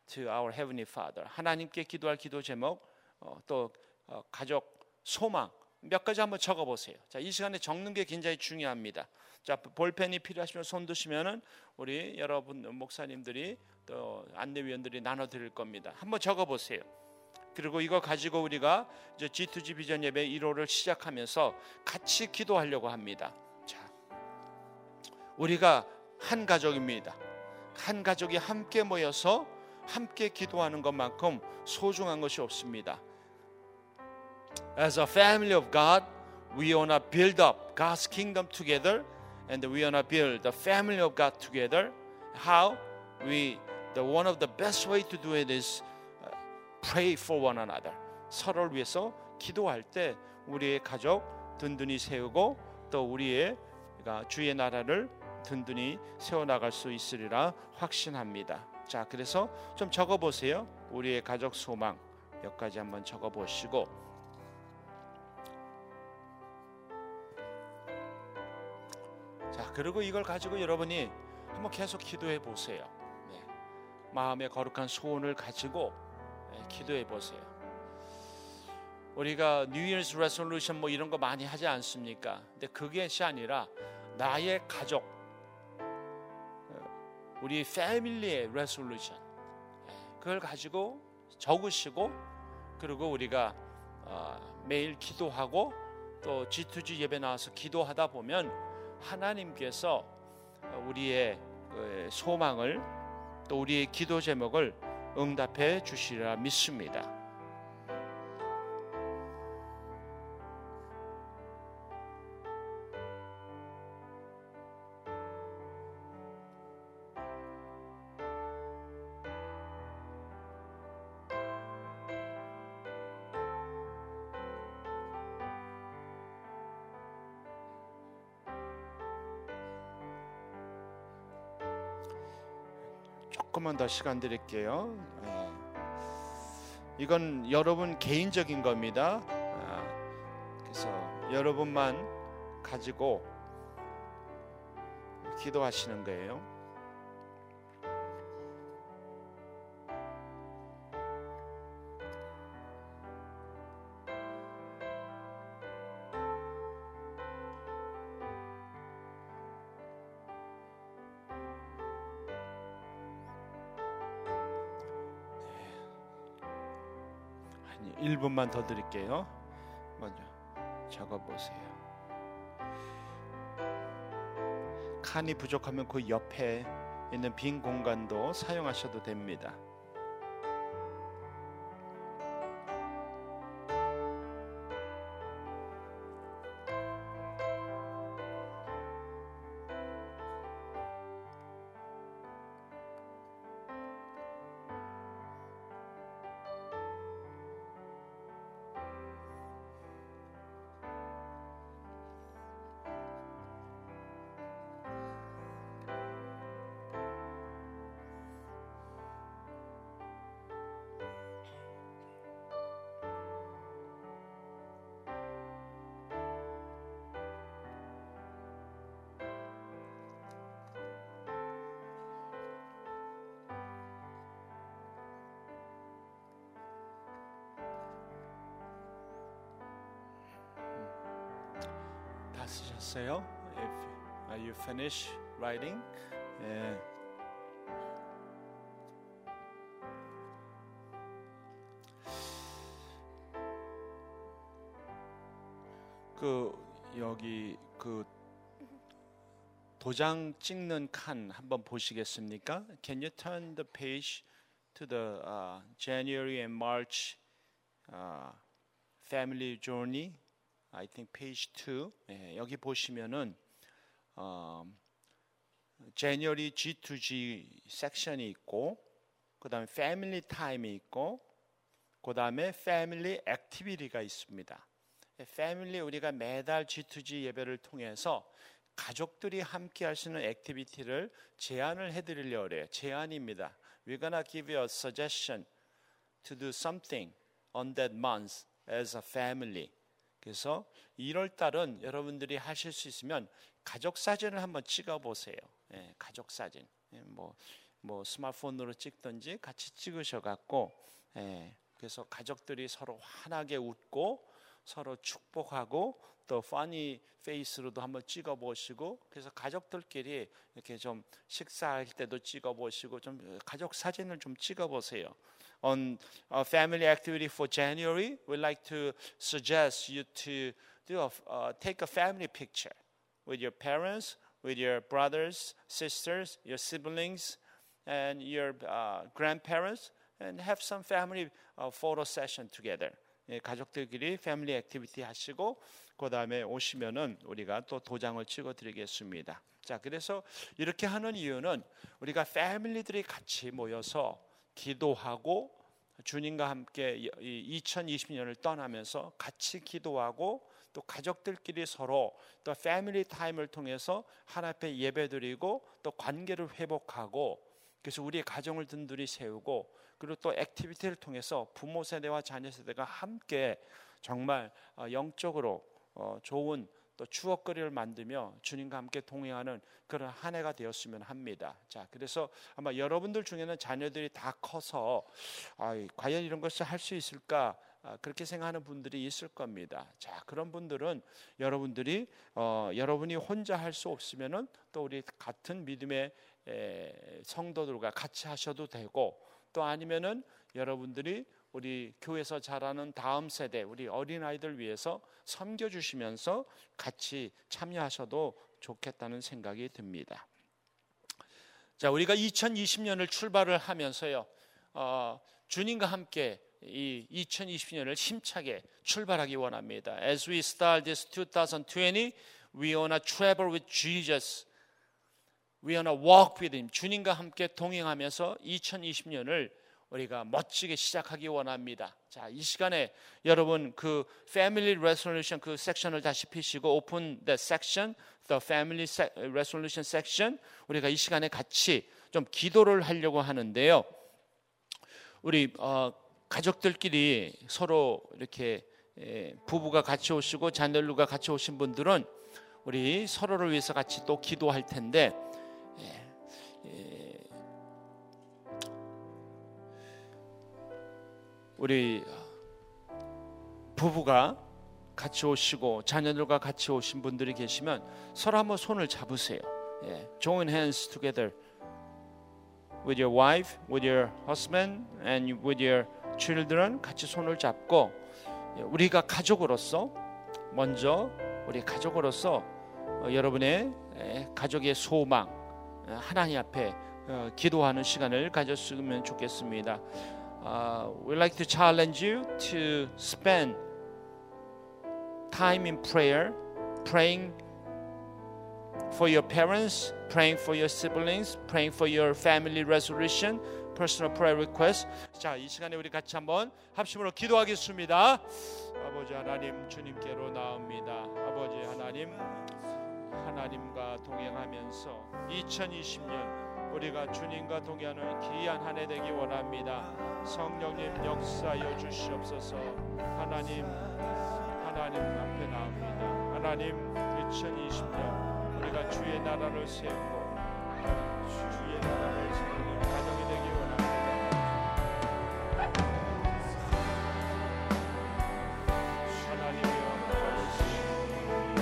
to our heavenly Father. 하나님께 기도할 기도 제목 어, 또 어, 가족 소망 몇 가지 한번 적어 보세요. 자, 이 시간에 적는 게 굉장히 중요합니다. 자, 볼펜이 필요하시면 손 드시면은 우리 여러분 목사님들이 또 안내위원들이 나눠 드릴 겁니다. 한번 적어 보세요. 그리고 이거 가지고 우리가 이제 G2G 비전 예배 1호를 시작하면서 같이 기도하려고 합니다. 자, 우리가 한 가족입니다. 한 가족이 함께 모여서 함께 기도하는 것만큼 소중한 것이 없습니다. As a family of God, we want to build up God's kingdom together and we want to build the family of God together. How? We the one of the best way to do it is pray for one another. 서로를 위해서 기도할 때 우리의 가족 든든히 세우고 또 우리의 주의 나라를 든든히 세워 나갈 수 있으리라 확신합니다. 자, 그래서 좀 적어 보세요. 우리의 가족 소망 몇 가지 한번 적어 보시고 자, 자, 그리고 이걸 가지고 여러분이 한번 계속 기도해 보세요. 네. 마음의 거룩한 소원을 가지고 네, 기도해 보세요. 우리가 New Year's Resolution 뭐 이런 거 많이 하지 않습니까? 근데 그것이 아니라 나의 가족, 어, 우리 패밀리의 Resolution 네, 그걸 가지고 적으시고 그리고 우리가 어, 매일 기도하고 또 G2G 예배 나와서 기도하다 보면 하나님께서 우리의 그 소망을 또 우리의 기도 제목을 응답해 주시리라 믿습니다. 조금만 더 시간 드릴게요. 예. 이건 여러분 개인적인 겁니다. 아, 그래서 여러분만 가지고 기도하시는 거예요. 한 1분만 더 드릴게요. 먼저 적어 보세요. 칸이 부족하면 그 옆에 있는 빈 공간도 사용하셔도 됩니다. 쓰셨어요? If, are you finished writing? 예. 그 여기 그 도장 찍는 칸 한번 보시겠습니까? Can you turn the page to the uh, January and March uh, family journey? I think page 2. 예, 여기 보시면은 어, January G2G 섹션이 있고 그 다음에 family time이 있고 그 다음에 family activity가 있습니다. family 우리가 매달 G2G 예배를 통해서 가족들이 함께 할 수 있는 activity를 제안을 해드리려고 그래요. 제안입니다. We're gonna give you a suggestion to do something on that month as a family. 그래서 1월 달은 여러분들이 하실 수 있으면 가족 사진을 한번 찍어 보세요. 예, 가족 사진. 예, 뭐, 뭐 스마트폰으로 찍든지 같이 찍으셔 갖고 예, 그래서 가족들이 서로 환하게 웃고 서로 축복하고 또 funny face로도 한번 찍어 보시고 그래서 가족들끼리 이렇게 좀 식사할 때도 찍어 보시고 좀 가족 사진을 좀 찍어 보세요. On a family activity for January, we'd like to suggest you to do a, uh, take a family picture with your parents, with your brothers, sisters, your siblings, and your uh, grandparents, and have some family uh, photo session together. 예, 가족들끼리 패밀리 액티비티 하시고 그 다음에 오시면은 우리가 또 도장을 찍어 드리겠습니다. 자, 그래서 이렇게 하는 이유는 우리가 패밀리들이 같이 모여서 기도하고 주님과 함께 2020년을 떠나면서 같이 기도하고 또 가족들끼리 서로 또 family time을 통해서 하나님 앞에 예배드리고 또 관계를 회복하고 그래서 우리의 가정을 든든히 세우고 그리고 또 activity를 통해서 부모 세대와 자녀 세대가 함께 정말 영적으로 좋은 또 추억거리를 만들며 주님과 함께 동행하는 그런 한 해가 되었으면 합니다. 자, 그래서 아마 여러분들 중에는 자녀들이 다 커서 아, 과연 이런 것을 할 수 있을까? 아, 그렇게 생각하는 분들이 있을 겁니다. 자, 그런 분들은 여러분들이 어, 여러분이 혼자 할 수 없으면은 또 우리 같은 믿음의 에, 성도들과 같이 하셔도 되고 또 아니면은 여러분들이 우리 교회에서 자라는 다음 세대 우리 어린 아이들 위해서 섬겨 주시면서 같이 참여하셔도 좋겠다는 생각이 듭니다. 자, 우리가 2020년을 출발을 하면서요, 어, 주님과 함께 이 2020년을 힘차게 출발하기 원합니다. As we start this 2020, we wanna travel with Jesus. We wanna walk with Him. 주님과 함께 동행하면서 2020년을 우리가 멋지게 시작하기 원합니다. 자, 이 시간에 여러분 그 Family Resolution 그 섹션을 다시 피시고 Open the section, the Family Resolution section 우리가 이 시간에 같이 좀 기도를 하려고 하는데요. 우리 어, 가족들끼리 서로 이렇게 예, 부부가 같이 오시고 자녀들과 같이 오신 분들은 우리 서로를 위해서 같이 또 기도할 텐데 우리 부부가 같이 오시고 자녀들과 같이 오신 분들이 계시면 서로 한번 손을 잡으세요. 예, join hands together with your wife, with your husband, and with your children 같이 손을 잡고 예, 우리가 가족으로서 먼저 우리 가족으로서 어, 여러분의 예, 가족의 소망 어, 하나님 앞에 어, 기도하는 시간을 가졌으면 좋겠습니다. uh, we'd like to challenge you to spend time in prayer, praying for your parents, praying for your siblings, praying for your family resolution, personal prayer request. 자, 이 시간에 우리 같이 한번 합심으로 기도하겠습니다. 아버지 하나님 주님께로 나옵니다. 아버지 하나님 하나님과 동행하면서 2020년 우리가 주님과 동행하는 귀한 한 해 되기 원합니다. 성령님 역사여 주시옵소서. 하나님 하나님 앞에 나옵니다. 하나님 2020년 우리가 주의 나라를 세우고 주의 나라를 세우는 가정이 되기 원합니다.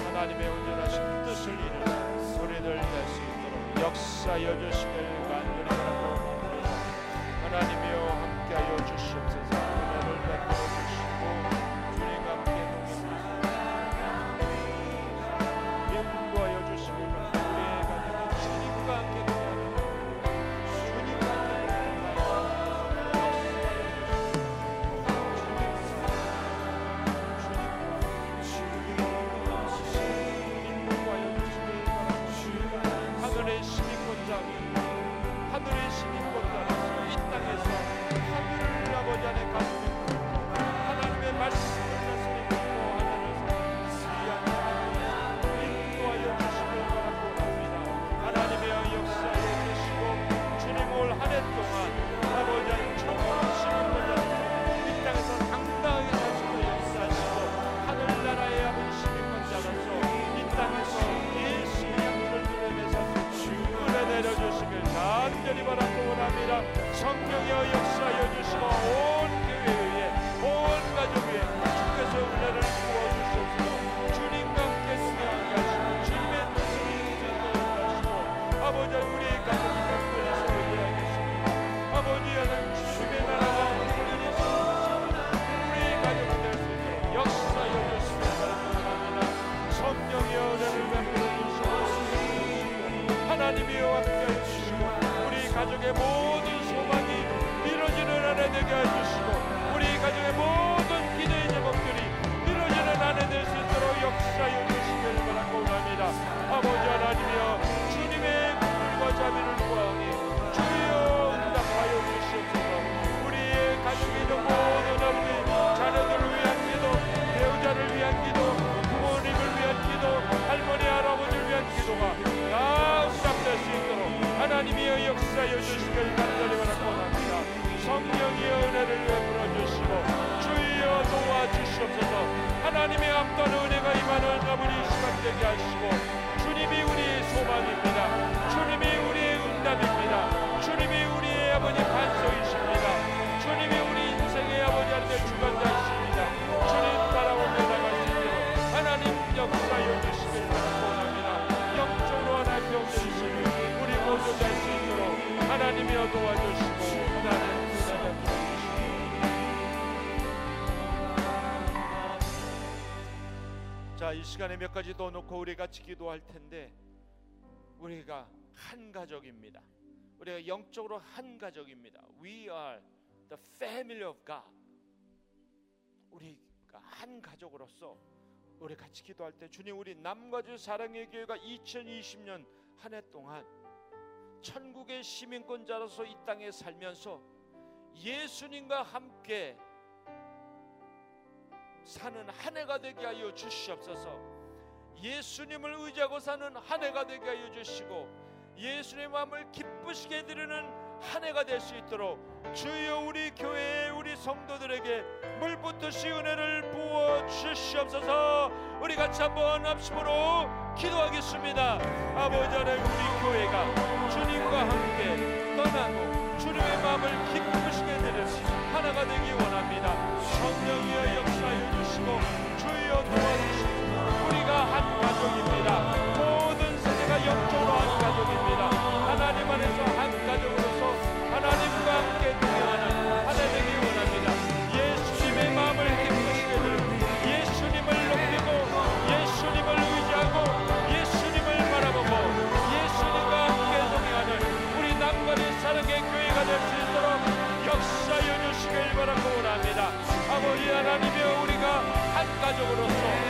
하나님의 온전하신 뜻을 이루는 낼수 있도록 역사여 주시길 간절히 바라옵니다. 하나님이 몇 가지 더 놓고 우리 같이 기도할 텐데 우리가 한 가족입니다. 우리가 영적으로 한 가족입니다. We are the family of God. 우리가 한 가족으로서 우리 같이 기도할 때 주님 우리 남과주 사랑의 교회가 2020년 한 해 동안 천국의 시민권자로서 이 땅에 살면서 예수님과 함께 사는 한 해가 되게 하여 주시옵소서. 예수님을 의지하고 사는 한 해가 되게 하여 주시고 예수님의 마음을 기쁘시게 드리는 한 해가 될 수 있도록 주여 우리 교회의 우리 성도들에게 물붓듯이 은혜를 부어 주시옵소서. 우리 같이 한번 합심으로 기도하겠습니다. 아버지 하나님 우리 교회가 주님과 함께 떠나고 주님의 마음을 기쁘시게 드리는 하나가 되기 원합니다. 성령이여 역사해 주시고 주여 도와주시고 한 가족으로서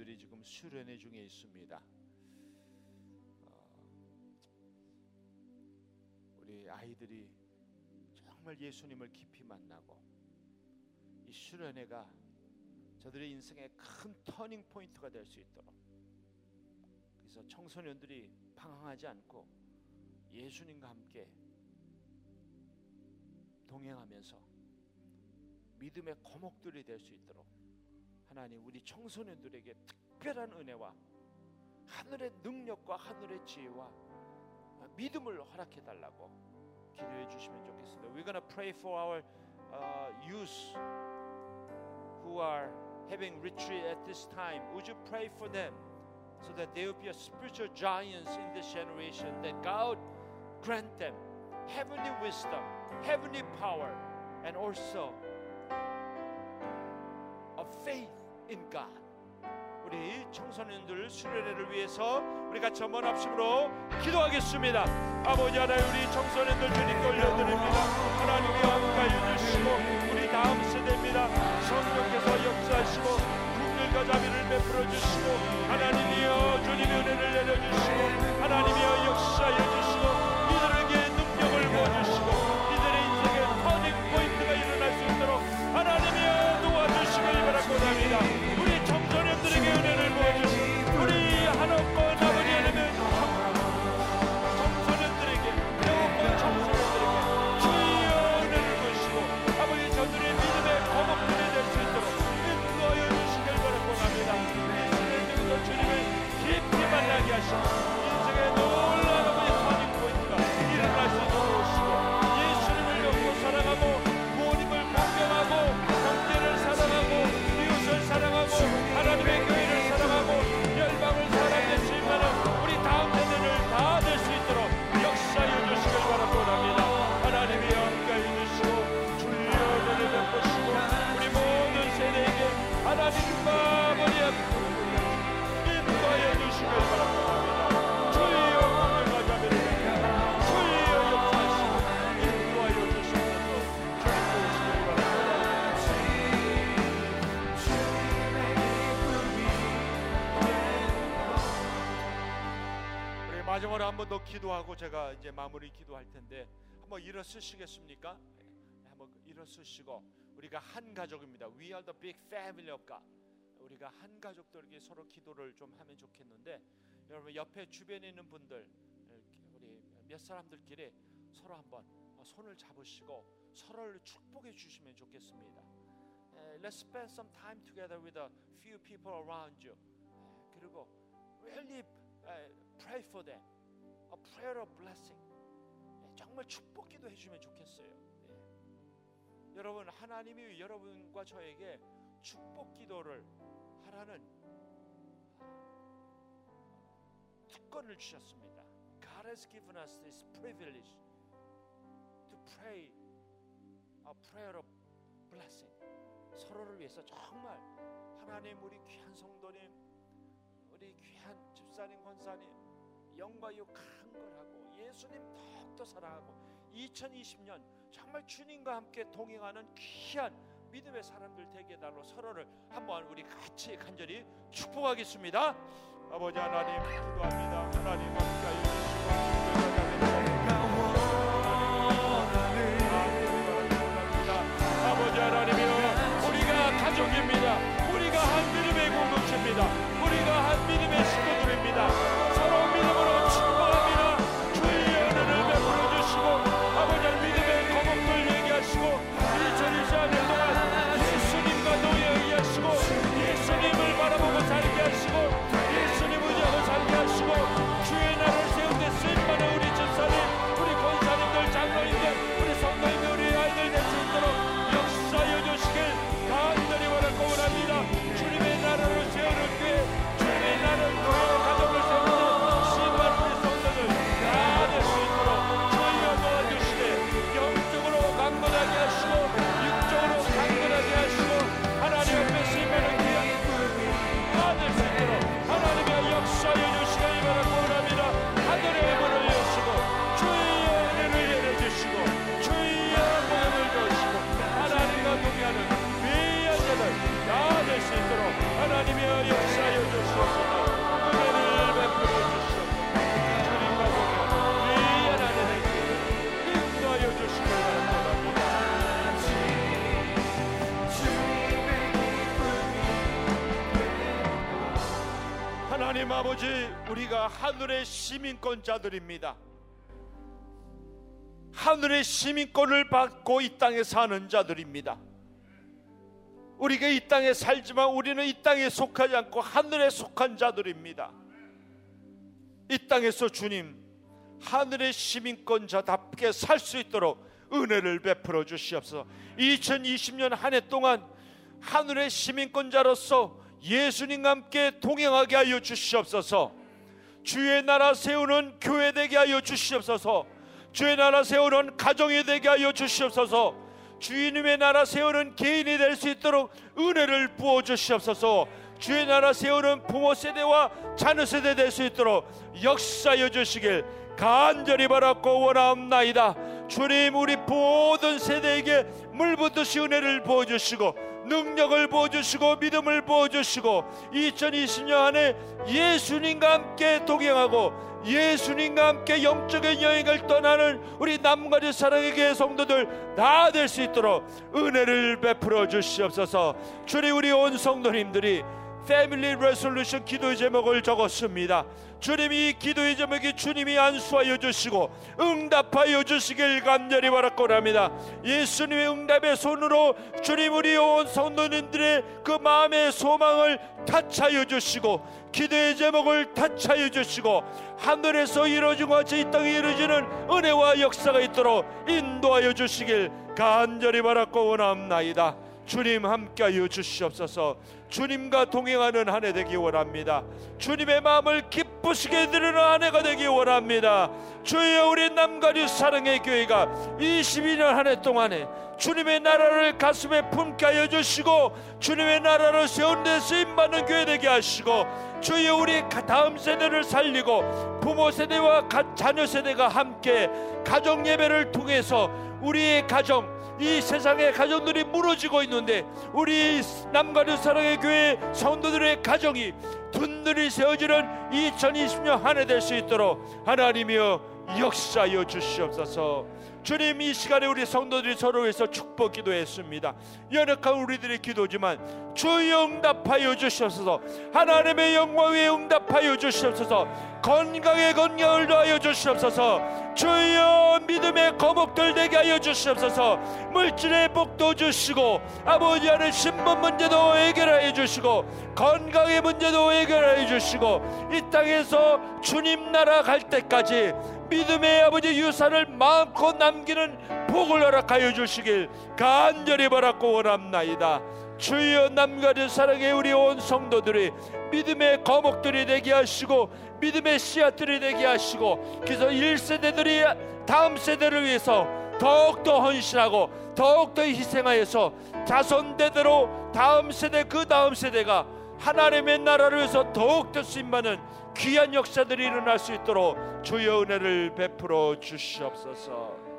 청소년들이 지금 수련회 중에 있습니다. 어, 우리 아이들이 정말 예수님을 깊이 만나고 이 수련회가 저들의 인생의 큰 터닝 포인트가 될 수 있도록 그래서 청소년들이 방황하지 않고 예수님과 함께 동행하면서 믿음의 거목들이 될 수 있도록 하나님 우리 청소년들에게 특별한 은혜와 하늘의 능력과 하늘의 지혜와 믿음을 허락해 달라고 기도해 주시면 좋겠습니다. We're gonna pray for our uh, youth who are having retreat at this time. Would you pray for them so that they will be a spiritual giants in this generation? That God grant them heavenly wisdom, heavenly power, and also a faith in God. 우리 청소년들 수련회를 위해서 우리 같이 한번 합심으로 기도하겠습니다. 아버지 하나님 우리 청소년들 주님께 올려드립니다. 하나님이 함께 해 주시고 우리 다음 세대입니다. 성령께서 역사하시고 국률과 자비를 베풀어 주시고 하나님이여 주님의 은혜를 내려주시고 하나님이여 역사해 주시고 이들에게 passion. 제가 이제 마무리 기도할 텐데 한번 일어서시겠습니까? 네, 한번 일어서시고 우리가 한 가족입니다. We are the big family of God. 우리가 한 가족들에게 서로 기도를 좀 하면 좋겠는데 여러분 옆에 주변에 있는 분들 우리 몇 사람들끼리 서로 한번 손을 잡으시고 서로를 축복해 주시면 좋겠습니다. 에, Let's spend some time together with a few people around you. 에, 그리고 really 에, pray for them. A prayer of blessing. 에, 정말 축복 기도 해 주면 좋겠어요. 네. 여러분 하나님이 여러분과 저에게 축복 기도를 하라는 특권을 주셨습니다. God has given us this privilege to pray a prayer of blessing. 서로를 위해서 정말 하나님 우리 귀한 성도님, 우리 귀한 집사님, 권사님 영과 욕한 걸 하고 예수님 더욱더 사랑하고 2020년 정말 주님과 함께 동행하는 귀한 믿음의 사람들 되게 달로 서로를 한번 우리 같이 간절히 축복하겠습니다. 아버지 하나님 기도합니다. 하나님 함께 해주시고 아버지 우리가 하늘의 시민권자들입니다. 하늘의 시민권을 받고 이 땅에 사는 자들입니다. 우리가 이 땅에 살지만 우리는 이 땅에 속하지 않고 하늘에 속한 자들입니다. 이 땅에서 주님 하늘의 시민권자답게 살 수 있도록 은혜를 베풀어 주시옵소서. 2020년 한 해 동안 하늘의 시민권자로서 예수님과 함께 동행하게 하여 주시옵소서. 주의 나라 세우는 교회 되게 하여 주시옵소서. 주의 나라 세우는 가정이 되게 하여 주시옵소서. 주님의 나라 세우는 개인이 될 수 있도록 은혜를 부어 주시옵소서. 주의 나라 세우는 부모 세대와 자녀 세대 될 수 있도록 역사여 주시길 간절히 바랐고 원하옵나이다. 주님 우리 모든 세대에게 물붓듯이 은혜를 부어 주시고 능력을 부어주시고 믿음을 부어주시고 2020년 안에 예수님과 함께 동행하고 예수님과 함께 영적인 여행을 떠나는 우리 남가리 사랑의 교회 성도들 다 될 수 있도록 은혜를 베풀어 주시옵소서. 주님 우리 온 성도님들이 패밀리 레솔루션 기도의 제목을 적었습니다. 주님이 이 기도의 제목이 주님이 안수하여 주시고 응답하여 주시길 간절히 바랐고 합니다. 예수님의 응답의 손으로 주님 우리 온 성도님들의 그 마음의 소망을 타차여 주시고 기도의 제목을 타차여 주시고 하늘에서 이루어진 것 같이 이 땅에 이루어지는 은혜와 역사가 있도록 인도하여 주시길 간절히 바랐고 원합나이다. 주님 함께하여 주시옵소서. 주님과 동행하는 한 해 되기 원합니다. 주님의 마음을 기쁘시게 드리는 한 해가 되기 원합니다. 주여 우리 남가리 사랑의 교회가 22년 한 해 동안에 주님의 나라를 가슴에 품게 하여 주시고 주님의 나라를 세운 데 쓰임 받는 교회 되게 하시고 주여 우리 다음 세대를 살리고 부모 세대와 자녀 세대가 함께 가정 예배를 통해서 우리의 가정 이 세상의 가정들이 무너지고 있는데 우리 남가류 사랑의 교회 성도들의 가정이 둔들이 세워지는 2020년 한 해 될 수 있도록 하나님이여 역사하여 주시옵소서. 주님 이 시간에 우리 성도들이 서로 위해서 축복 기도했습니다. 연약한 우리들의 기도지만 주여 응답하여 주시옵소서. 하나님의 영광 위에 응답하여 주시옵소서. 건강에 건강을 더하여 주시옵소서. 주여 믿음의 거목들 되게 하여 주시옵소서. 물질의 복도 주시고 아버지 하는 신분 문제도 해결하여 주시고 건강의 문제도 해결하여 주시고 이 땅에서 주님 나라 갈 때까지 믿음의 아버지 유산을 마음껏 남기는 복을 허락하여 주시길 간절히 바랐고 원합나이다. 주여 남가진 사랑의 우리 온 성도들이 믿음의 거목들이 되게 하시고 믿음의 씨앗들이 되게 하시고 그래서 1세대들이 다음 세대를 위해서 더욱더 헌신하고 더욱더 희생하여서 자손대대로 다음 세대 그 다음 세대가 하나님의 나라를 위해서 더욱더 쓰임받는 귀한 역사들이 일어날 수 있도록 주여 은혜를 베풀어 주시옵소서.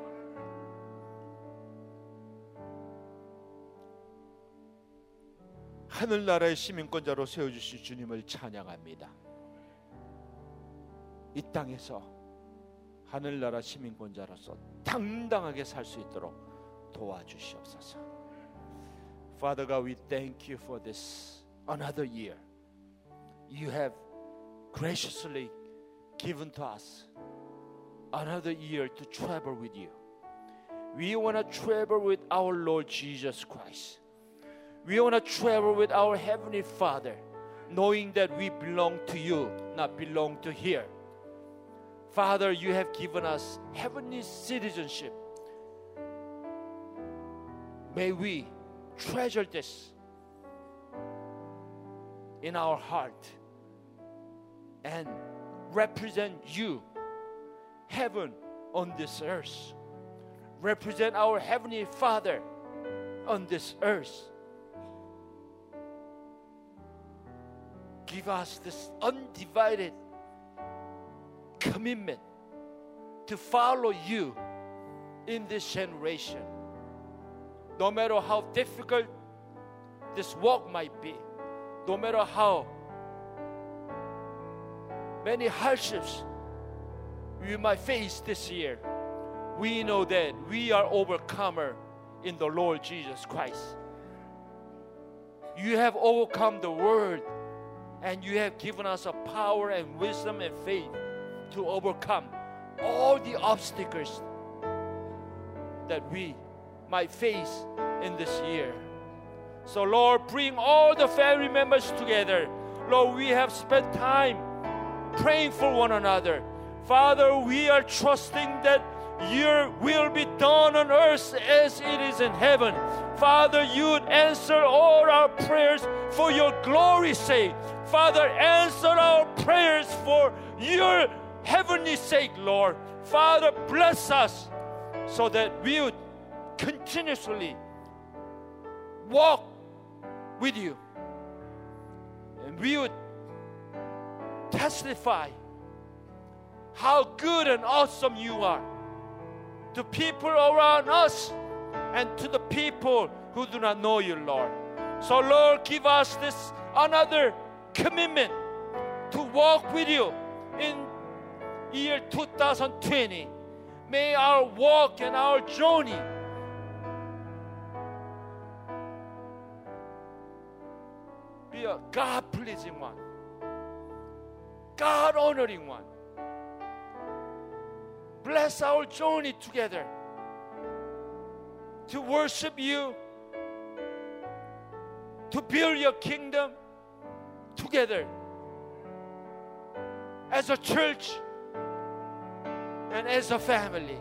하늘나라의 시민권자로 세워주신 주님을 찬양합니다. 이 땅에서 하늘나라 시민권자로서 당당하게 살 수 있도록 도와주시옵소서. Father God, we thank you for this another year. You have graciously given to us another year to travel with you. We want to travel with our Lord Jesus Christ. We want to travel with our Heavenly Father, knowing that we belong to you, not belong to here. Father, you have given us heavenly citizenship. May we treasure this in our heart and represent you, heaven on this earth. Represent our Heavenly Father on this earth. Give us this undivided commitment to follow you in this generation. No matter how difficult this walk might be, no matter how many hardships we might face this year, we know that we are overcomer in the Lord Jesus Christ. You have overcome the world and you have given us a power and wisdom and faith to overcome all the obstacles that we might face in this year. So, Lord, bring all the family members together. Lord, we have spent time praying for one another. Father, we are trusting that your will be done on earth as it is in heaven. Father, you would answer all our prayers for your glory's sake. Father, answer our prayers for your heavenly sake, Lord. Father, bless us so that we would continuously walk with you. And we would testify how good and awesome you are to people around us and to the people who do not know you, Lord. So, Lord, give us this another commitment to walk with you in year 2020. May our walk and our journey be a God pleasing one, God honoring one. Bless our journey together to worship you, to build your kingdom together as a church and as a family.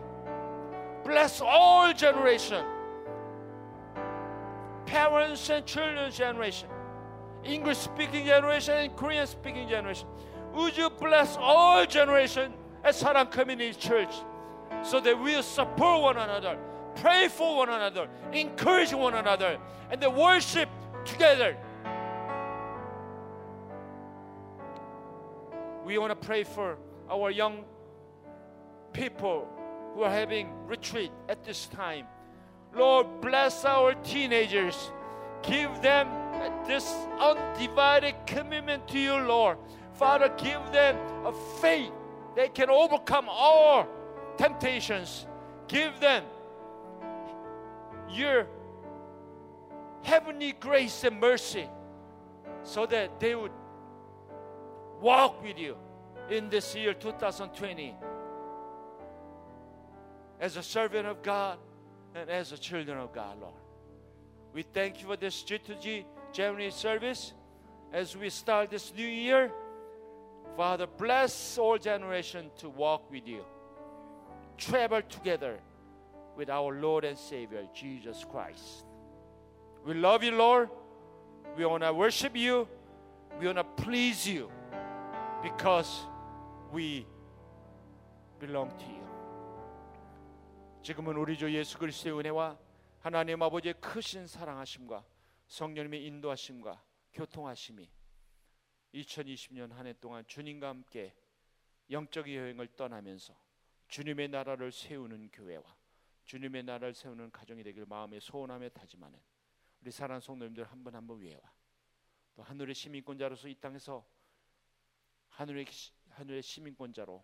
Bless all generation, parents and children's generation, English speaking generation and Korean speaking generation. Would you bless all generation as Saram Community Church so that we'll support one another, pray for one another, encourage one another, and then worship together. We want to pray for our young people who are having retreat at this time. Lord, bless our teenagers. Give them this undivided commitment to you, Lord. Father, give them a faith they can overcome all temptations. Give them your heavenly grace and mercy so that they would walk with you in this year 2020 as a servant of God and as a children of God, Lord. We thank you for this G2G January service as we start this new year. Father, bless all generation to walk with you, travel together with our Lord and Savior Jesus Christ. We love you, Lord. We want to worship you. We want to please you because we belong to you. 지금은 우리 주 예수 그리스도의 은혜와 하나님 아버지의 크신 사랑하심과 성령님의 인도하심과 교통하심이 2020년 한 해 동안 주님과 함께 영적 여행을 떠나면서 주님의 나라를 세우는 교회와 주님의 나라를 세우는 가정이 되길 마음에 소원하며 다짐하는 우리 사랑하는 성도님들 한 분 한 분 위에와 또 하늘의 시민권자로서 이 땅에서 하늘의 시- 하늘의 시민권자로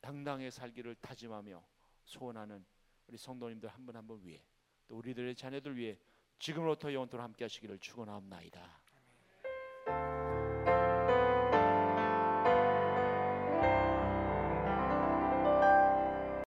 당당하게 살기를 다짐하며 소원하는 우리 성도님들 한 분 한 분 위에 또 우리들의 자녀들 위해 지금부터 영원토록 함께 하시기를 축원하옵나이다.